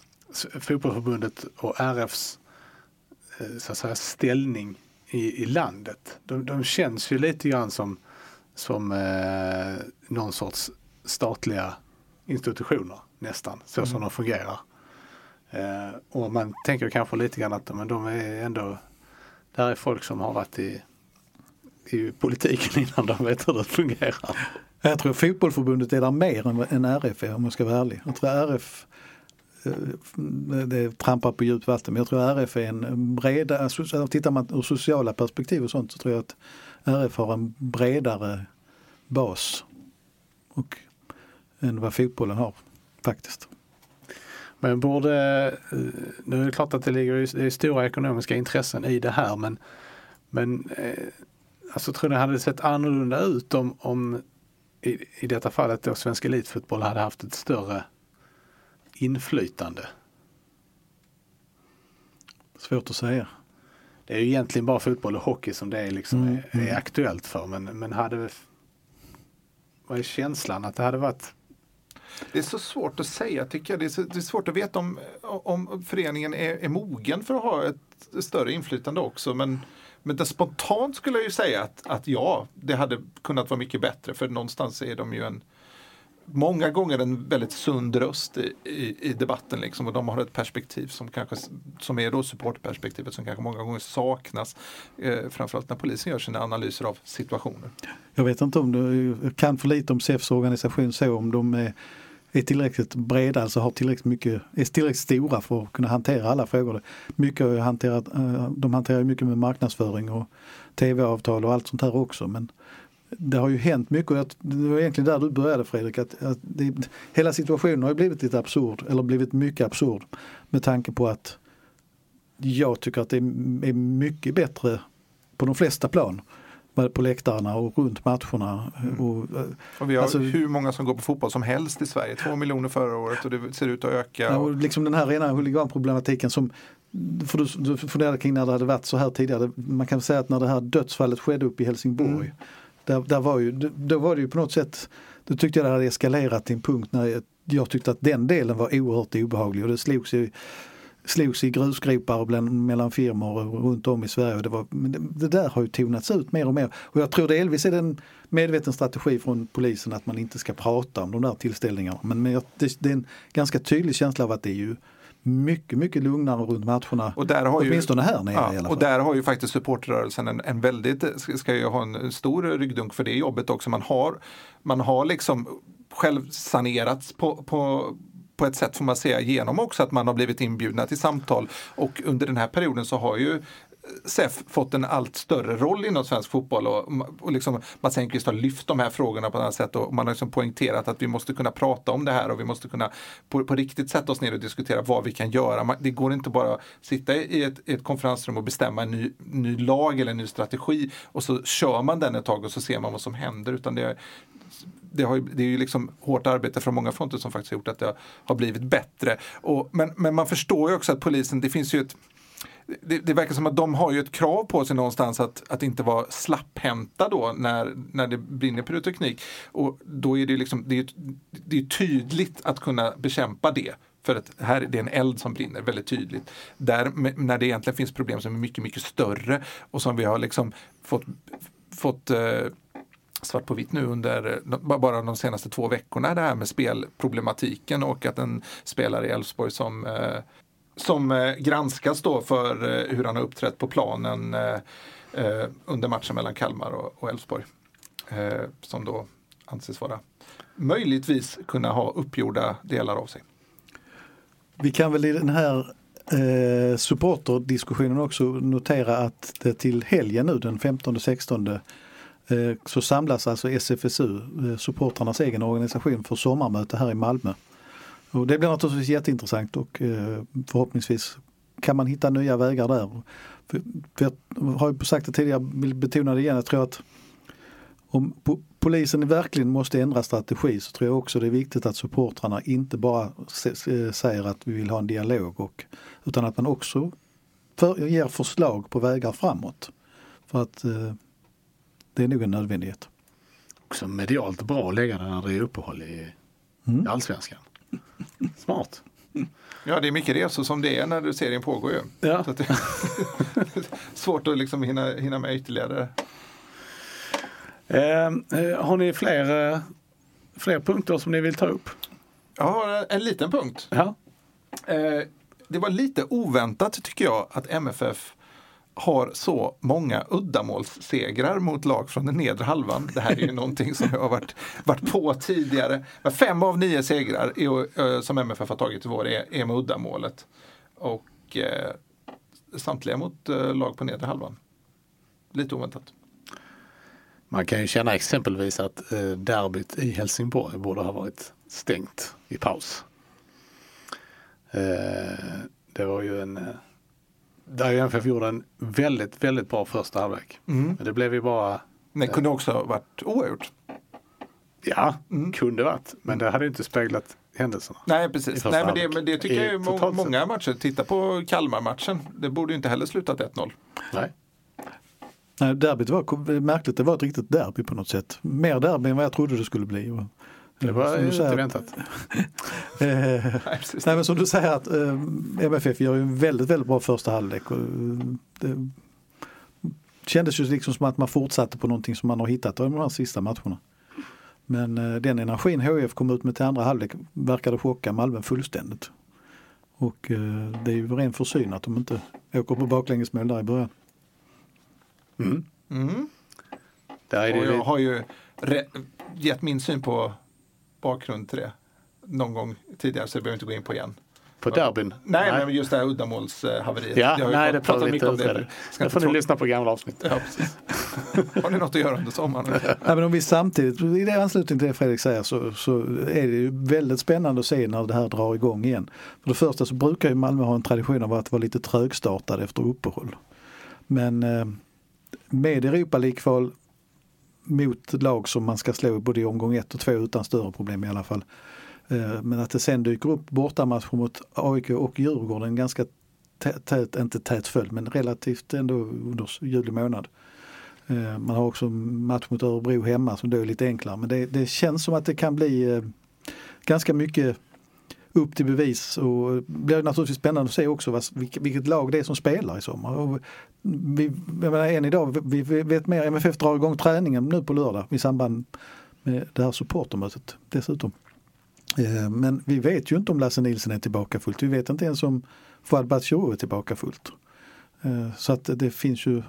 fotbollförbundet och RFs eh, så att säga, ställning i, i landet. De, de känns ju lite grann som, som eh, någon sorts statliga institutioner nästan, så som de fungerar. Eh, och man tänker kanske lite grann att men de är ändå, där är folk som har varit i i politiken innan de vet hur det fungerar. Jag tror fotbollförbundet är där mer än, än RF är om jag ska vara ärlig. Jag tror RF eh, det trampar på djupt vatten men jag tror RF är en bredare, alltså, tittar man ur sociala perspektiv och sånt så tror jag att RF har en bredare bas och, än vad fotbollen har faktiskt. Men borde, eh, nu är det klart att det ligger det stora ekonomiska intressen i det här men, men eh, alltså tror ni det hade sett annorlunda ut om, om i, i detta fallet då svensk elitfotboll hade haft ett större inflytande? Svårt att säga. Det är ju egentligen bara fotboll och hockey som det är, liksom, Mm, är, är mm. aktuellt för men, men hade vad är känslan att det hade varit det är så svårt att säga tycker jag. Det är, så, det är svårt att veta om, om föreningen är, är mogen för att ha ett större inflytande också. Men, men det spontant skulle jag ju säga att, att ja, det hade kunnat vara mycket bättre. För någonstans är de ju en många gånger en väldigt sund röst i, i, i debatten liksom, och de har ett perspektiv som kanske som är då supportperspektivet som kanske många gånger saknas. Eh, framförallt när polisen gör sina analyser av situationer. Jag vet inte om du kan för lite om SEFs organisation så om de är, är tillräckligt breda, alltså har tillräckligt mycket, är tillräckligt stora för att kunna hantera alla frågor. Mycket hanterat, eh, de hanterar mycket med marknadsföring och tv-avtal och allt sånt här också. Men det har ju hänt mycket och det var egentligen där du började Fredrik. Att, att det, hela situationen har ju blivit lite absurd, eller blivit mycket absurd med tanke på att jag tycker att det är är mycket bättre på de flesta plan. På läktarna och runt matcherna. Och, eh, Och vi har Alltså- hur många som går på fotboll som helst i Sverige. Två miljoner förra året och det ser ut att öka. Ja, Och, och liksom den här rena huliganproblematiken som för du, du funderade kring när det hade varit så här tidigare. Man kan säga att när det här dödsfallet skedde uppe i Helsingborg. Mm. Där, där var ju, då var det ju på något sätt, då tyckte jag det hade eskalerat till en punkt när ett jag tyckte att den delen var oerhört obehaglig och det slogs i, slogs i grusgropar bland, mellan firmor runt om i Sverige. Det, var, det, det, där har ju tonats ut mer och mer. Och jag tror delvis är det en medveten strategi från polisen att man inte ska prata om de där tillställningarna. Men, men det, det är en ganska tydlig känsla av att det är ju mycket, mycket lugnare runt matcherna. Och där har åtminstone ju, här nere ja, i alla fall. Och där har ju faktiskt supportrörelsen en, en väldigt, ska ju ha en stor ryggdunk för det jobbet också. Man har, man har liksom självsanerats på, på på ett sätt får man säga genom också att man har blivit inbjudna till samtal och under den här perioden så har ju eh, SEF fått en allt större roll inom svensk fotboll och, och liksom Mats Engqvist har lyft de här frågorna på ett annat sätt och man har liksom poängterat att vi måste kunna prata om det här och vi måste kunna på, på riktigt sätta oss ner och diskutera vad vi kan göra. Det går inte bara att sitta i ett, i ett konferensrum och bestämma en ny, ny lag eller en ny strategi och så kör man den ett tag och så ser man vad som händer utan det, det, har, det är ju liksom hårt arbete från många fronter som faktiskt har gjort att det har blivit bättre. Och, men, men man förstår ju också att polisen, det finns ju ett det, det, verkar som att de har ju ett krav på sig någonstans att, att inte vara slapphänta då när, när det brinner pyroteknik. Och då är det, liksom, det, är, det är tydligt att kunna bekämpa det. För att här är det en eld som brinner väldigt tydligt. Där, när det egentligen finns problem som är mycket, mycket större och som vi har liksom fått, fått eh, svart på vitt nu under eh, bara de senaste två veckorna det här med spelproblematiken och att en spelare i Elfsborg som eh, som eh, granskas då för hur han har uppträtt på planen under matchen mellan Kalmar och Elfsborg. Som då anses vara möjligtvis kunna ha uppgjorda delar av sig. Vi kan väl i den här eh, supporterdiskussionen också notera att det till helgen nu den 15-16 Eh, så samlas alltså SFSU, eh, supportrarnas egen organisation, för sommarmöte här i Malmö. Och det blir naturligtvis jätteintressant och eh, förhoppningsvis kan man hitta nya vägar där. För, för jag har ju sagt det tidigare, vill betona det igen, jag tror att om polisen verkligen måste ändra strategi så tror jag också det är viktigt att supportrarna inte bara säger att vi vill ha en dialog och, utan att man också för, ger förslag på vägar framåt. För att eh, det är nog en nödvändighet. Också medialt bra att lägga när det är uppehåll i mm. allsvenskan. Smart. Ja, det är mycket resor som det är när serien pågår ju. Ja. Så det, svårt att liksom hinna, hinna med ytterligare. Ehm, eh, har ni fler, eh, fler punkter som ni vill ta upp? Jag har en liten punkt. Ja. Eh, det var lite oväntat tycker jag att MFF har så många uddamålssegrar mot lag från den nedre halvan. Det här är ju någonting som jag har varit, varit på tidigare. Men fem av nio segrar är, som MFF har tagit i vår är, är med uddamålet. Och eh, samtliga mot eh, lag på nedre halvan. Lite oväntat. Man kan ju känna exempelvis att eh, derbyt i Helsingborg borde ha varit stängt i paus. Eh, det var ju en eh, där MFF gjorde en väldigt, väldigt bra första halvlek. Mm. Men det blev ju bara... Det kunde också ha varit oavgjort. Ja, mm. kunde varit. Men det hade inte speglat händelserna. Nej, precis. Nej, men, det, men det tycker I, jag må, många matcher. Titta på Kalmar-matchen. Det borde inte heller slutat 1-0. Nej. Nej, derbyt var märkligt. Det var ett riktigt derby på något sätt. Mer derby än vad jag trodde det skulle bli. Det var inte säger, väntat. Eh, nej, men som du säger att eh, MFF gör ju en väldigt, väldigt bra första halvlek. Och det kändes ju liksom som att man fortsatte på någonting som man har hittat i de här sista matcherna. Men eh, den energin HIF kom ut med till andra halvlek verkade chocka Malmö fullständigt. Och eh, det är ju ren försyn att de inte åker på baklängesmål där i början. Mm. Mm. Där är det och jag har ju gett min syn på bakgrund till det någon gång tidigare så det behöver vi inte gå in på igen. På derbyn? Nej, nej. men just det här uddamålshaveriet. Ja, nej, det pratar vi inte om. Det. Ska får ni lyssna på gamla avsnitt. Ja, Har ni något att göra under sommaren? ja, men om vi samtidigt, i det anslutning till det Fredrik säger, så, så är det ju väldigt spännande att se när det här drar igång igen. För det första så brukar ju Malmö ha en tradition av att vara lite trögstartad efter uppehåll. Men eh, med Europa League-kval mot lag som man ska slå både i omgång ett och två utan större problem i alla fall. Eh, men att det sen dyker upp bortamatcher mot AIK och Djurgården ganska tät, inte tät följd men relativt ändå under juli månad. Eh, man har också match mot Örebro hemma som då är lite enklare men det, det känns som att det kan bli eh, ganska mycket upp till bevis och det blir naturligtvis spännande att se också vad, vilket lag det är som spelar i sommar. Och vi, jag menar, än idag, vi vet mer, MFF drar igång träningen nu på lördag i samband med det här supportermötet dessutom. Eh, men vi vet ju inte om Lasse Nilsson är tillbaka fullt. Vi vet inte ens om Fouad Batshiro är tillbaka fullt. Eh, så att det finns ju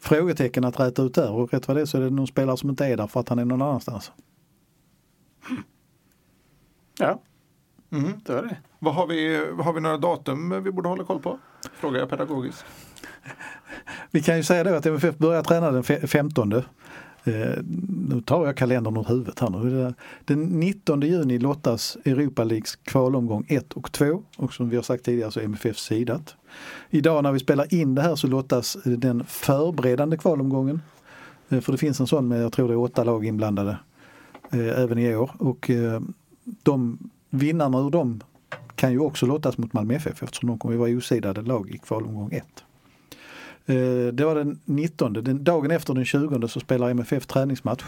frågetecken att räta ut där och rätt vad det är så är det någon spelare som inte är där för att han är någon annanstans. Ja, Mm. det var det. Vad har, vi, har vi några datum vi borde hålla koll på? Frågar jag pedagogiskt. Vi kan ju säga då att MFF börjar träna den fe- 15. Eh, nu tar jag kalendern ur huvudet här nu. Den 19 juni lottas Europa Leagues kvalomgång 1 och 2 och som vi har sagt tidigare så är MFF sidat. Idag när vi spelar in det här så lottas den förberedande kvalomgången. Eh, för det finns en sån med, jag tror det är åtta lag inblandade eh, även i år. Och eh, de vinnarna ur dem kan ju också lottas mot Malmö FF eftersom de kommer att vara osidade lag i kvalomgång 1. Eh, Det var den 19. Den, dagen efter den 20 så spelar MFF träningsmatch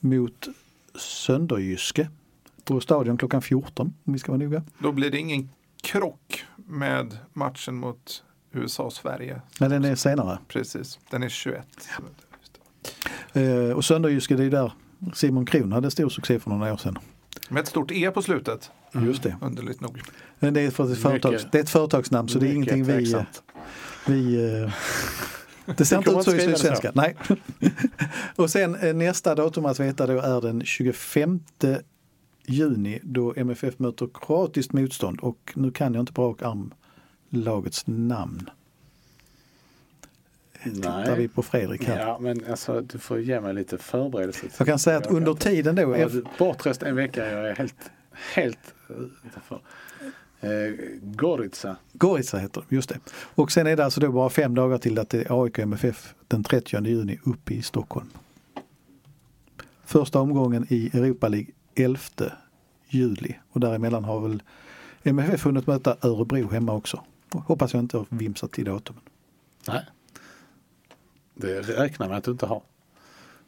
mot Sönderjyske på Stadion klockan 14 om vi ska vara noga. Då blir det ingen krock med matchen mot USA-Sverige. Men den är senare. Precis, den är 21. Eh, Och Sönderjyske det är där Simon Kron hade stor succé för några år sedan. Med ett stort E på slutet. Just det. Underligt nog. Men det är, för ett företags, det är ett företagsnamn så det är ingenting vi... vi eh, det ser inte ut så i Sydsvenskan. Nej. Och sen eh, nästa datum att veta då är den 25 juni då MFF möter kroatiskt motstånd och nu kan jag inte på rak arm lagets namn. Tittar vi på Fredrik här. Ja, men alltså du får ge mig lite förberedelse. Jag kan säga att Jag under tiden då, Jag bortrest en vecka, jag är helt, helt utanför. Eh, Gorica. Gorica heter de, just det. Och sen är det alltså då bara fem dagar till att det är AIK MFF den 30 juni uppe i Stockholm. Första omgången i Europa League 11 juli och däremellan har väl MFF hunnit möta Örebro hemma också. Hoppas jag inte har vimsat till datumen. Nej. Det räknar med att du inte har.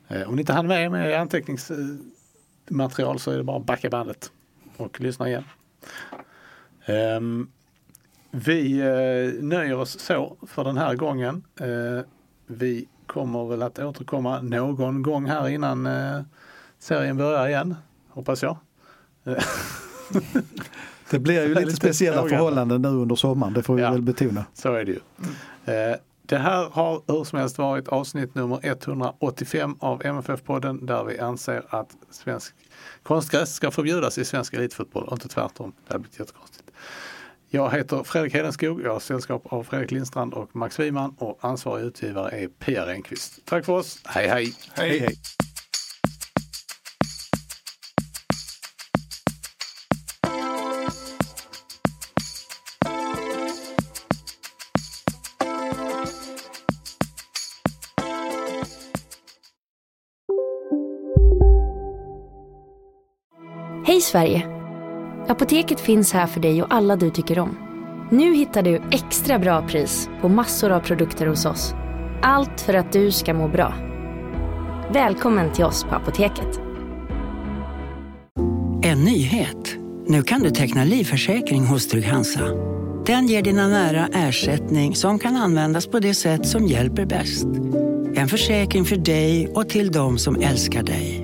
Eh, om ni inte hann med med anteckningsmaterial så är det bara att backa bandet och lyssna igen. Ehm, vi eh, nöjer oss så för den här gången. Eh, vi kommer väl att återkomma någon gång här innan serien börjar igen, hoppas jag. Det blir ju lite speciella förhållanden nu under sommaren, det får vi Ja. väl betona. Så är det ju. Det här har hur som helst varit avsnitt nummer 185 av MFF-podden där vi anser att svensk konstgräs ska förbjudas i svensk elitfotboll och inte tvärtom. Det hade blivit jättekonstigt. Jag heter Fredrik Hedenskog, jag har sällskap av Fredrik Lindstrand och Max Wiman och ansvarig utgivare är Pia Renqvist. Tack för oss, hej hej! Hej, hej. Hej Sverige! Apoteket finns här för dig och alla du tycker om. Nu hittar du extra bra pris på massor av produkter hos oss. Allt för att du ska må bra. Välkommen till oss på Apoteket. En nyhet. Nu kan du teckna livförsäkring hos Trygg-Hansa. Den ger dina nära ersättning som kan användas på det sätt som hjälper bäst. En försäkring för dig och till de som älskar dig.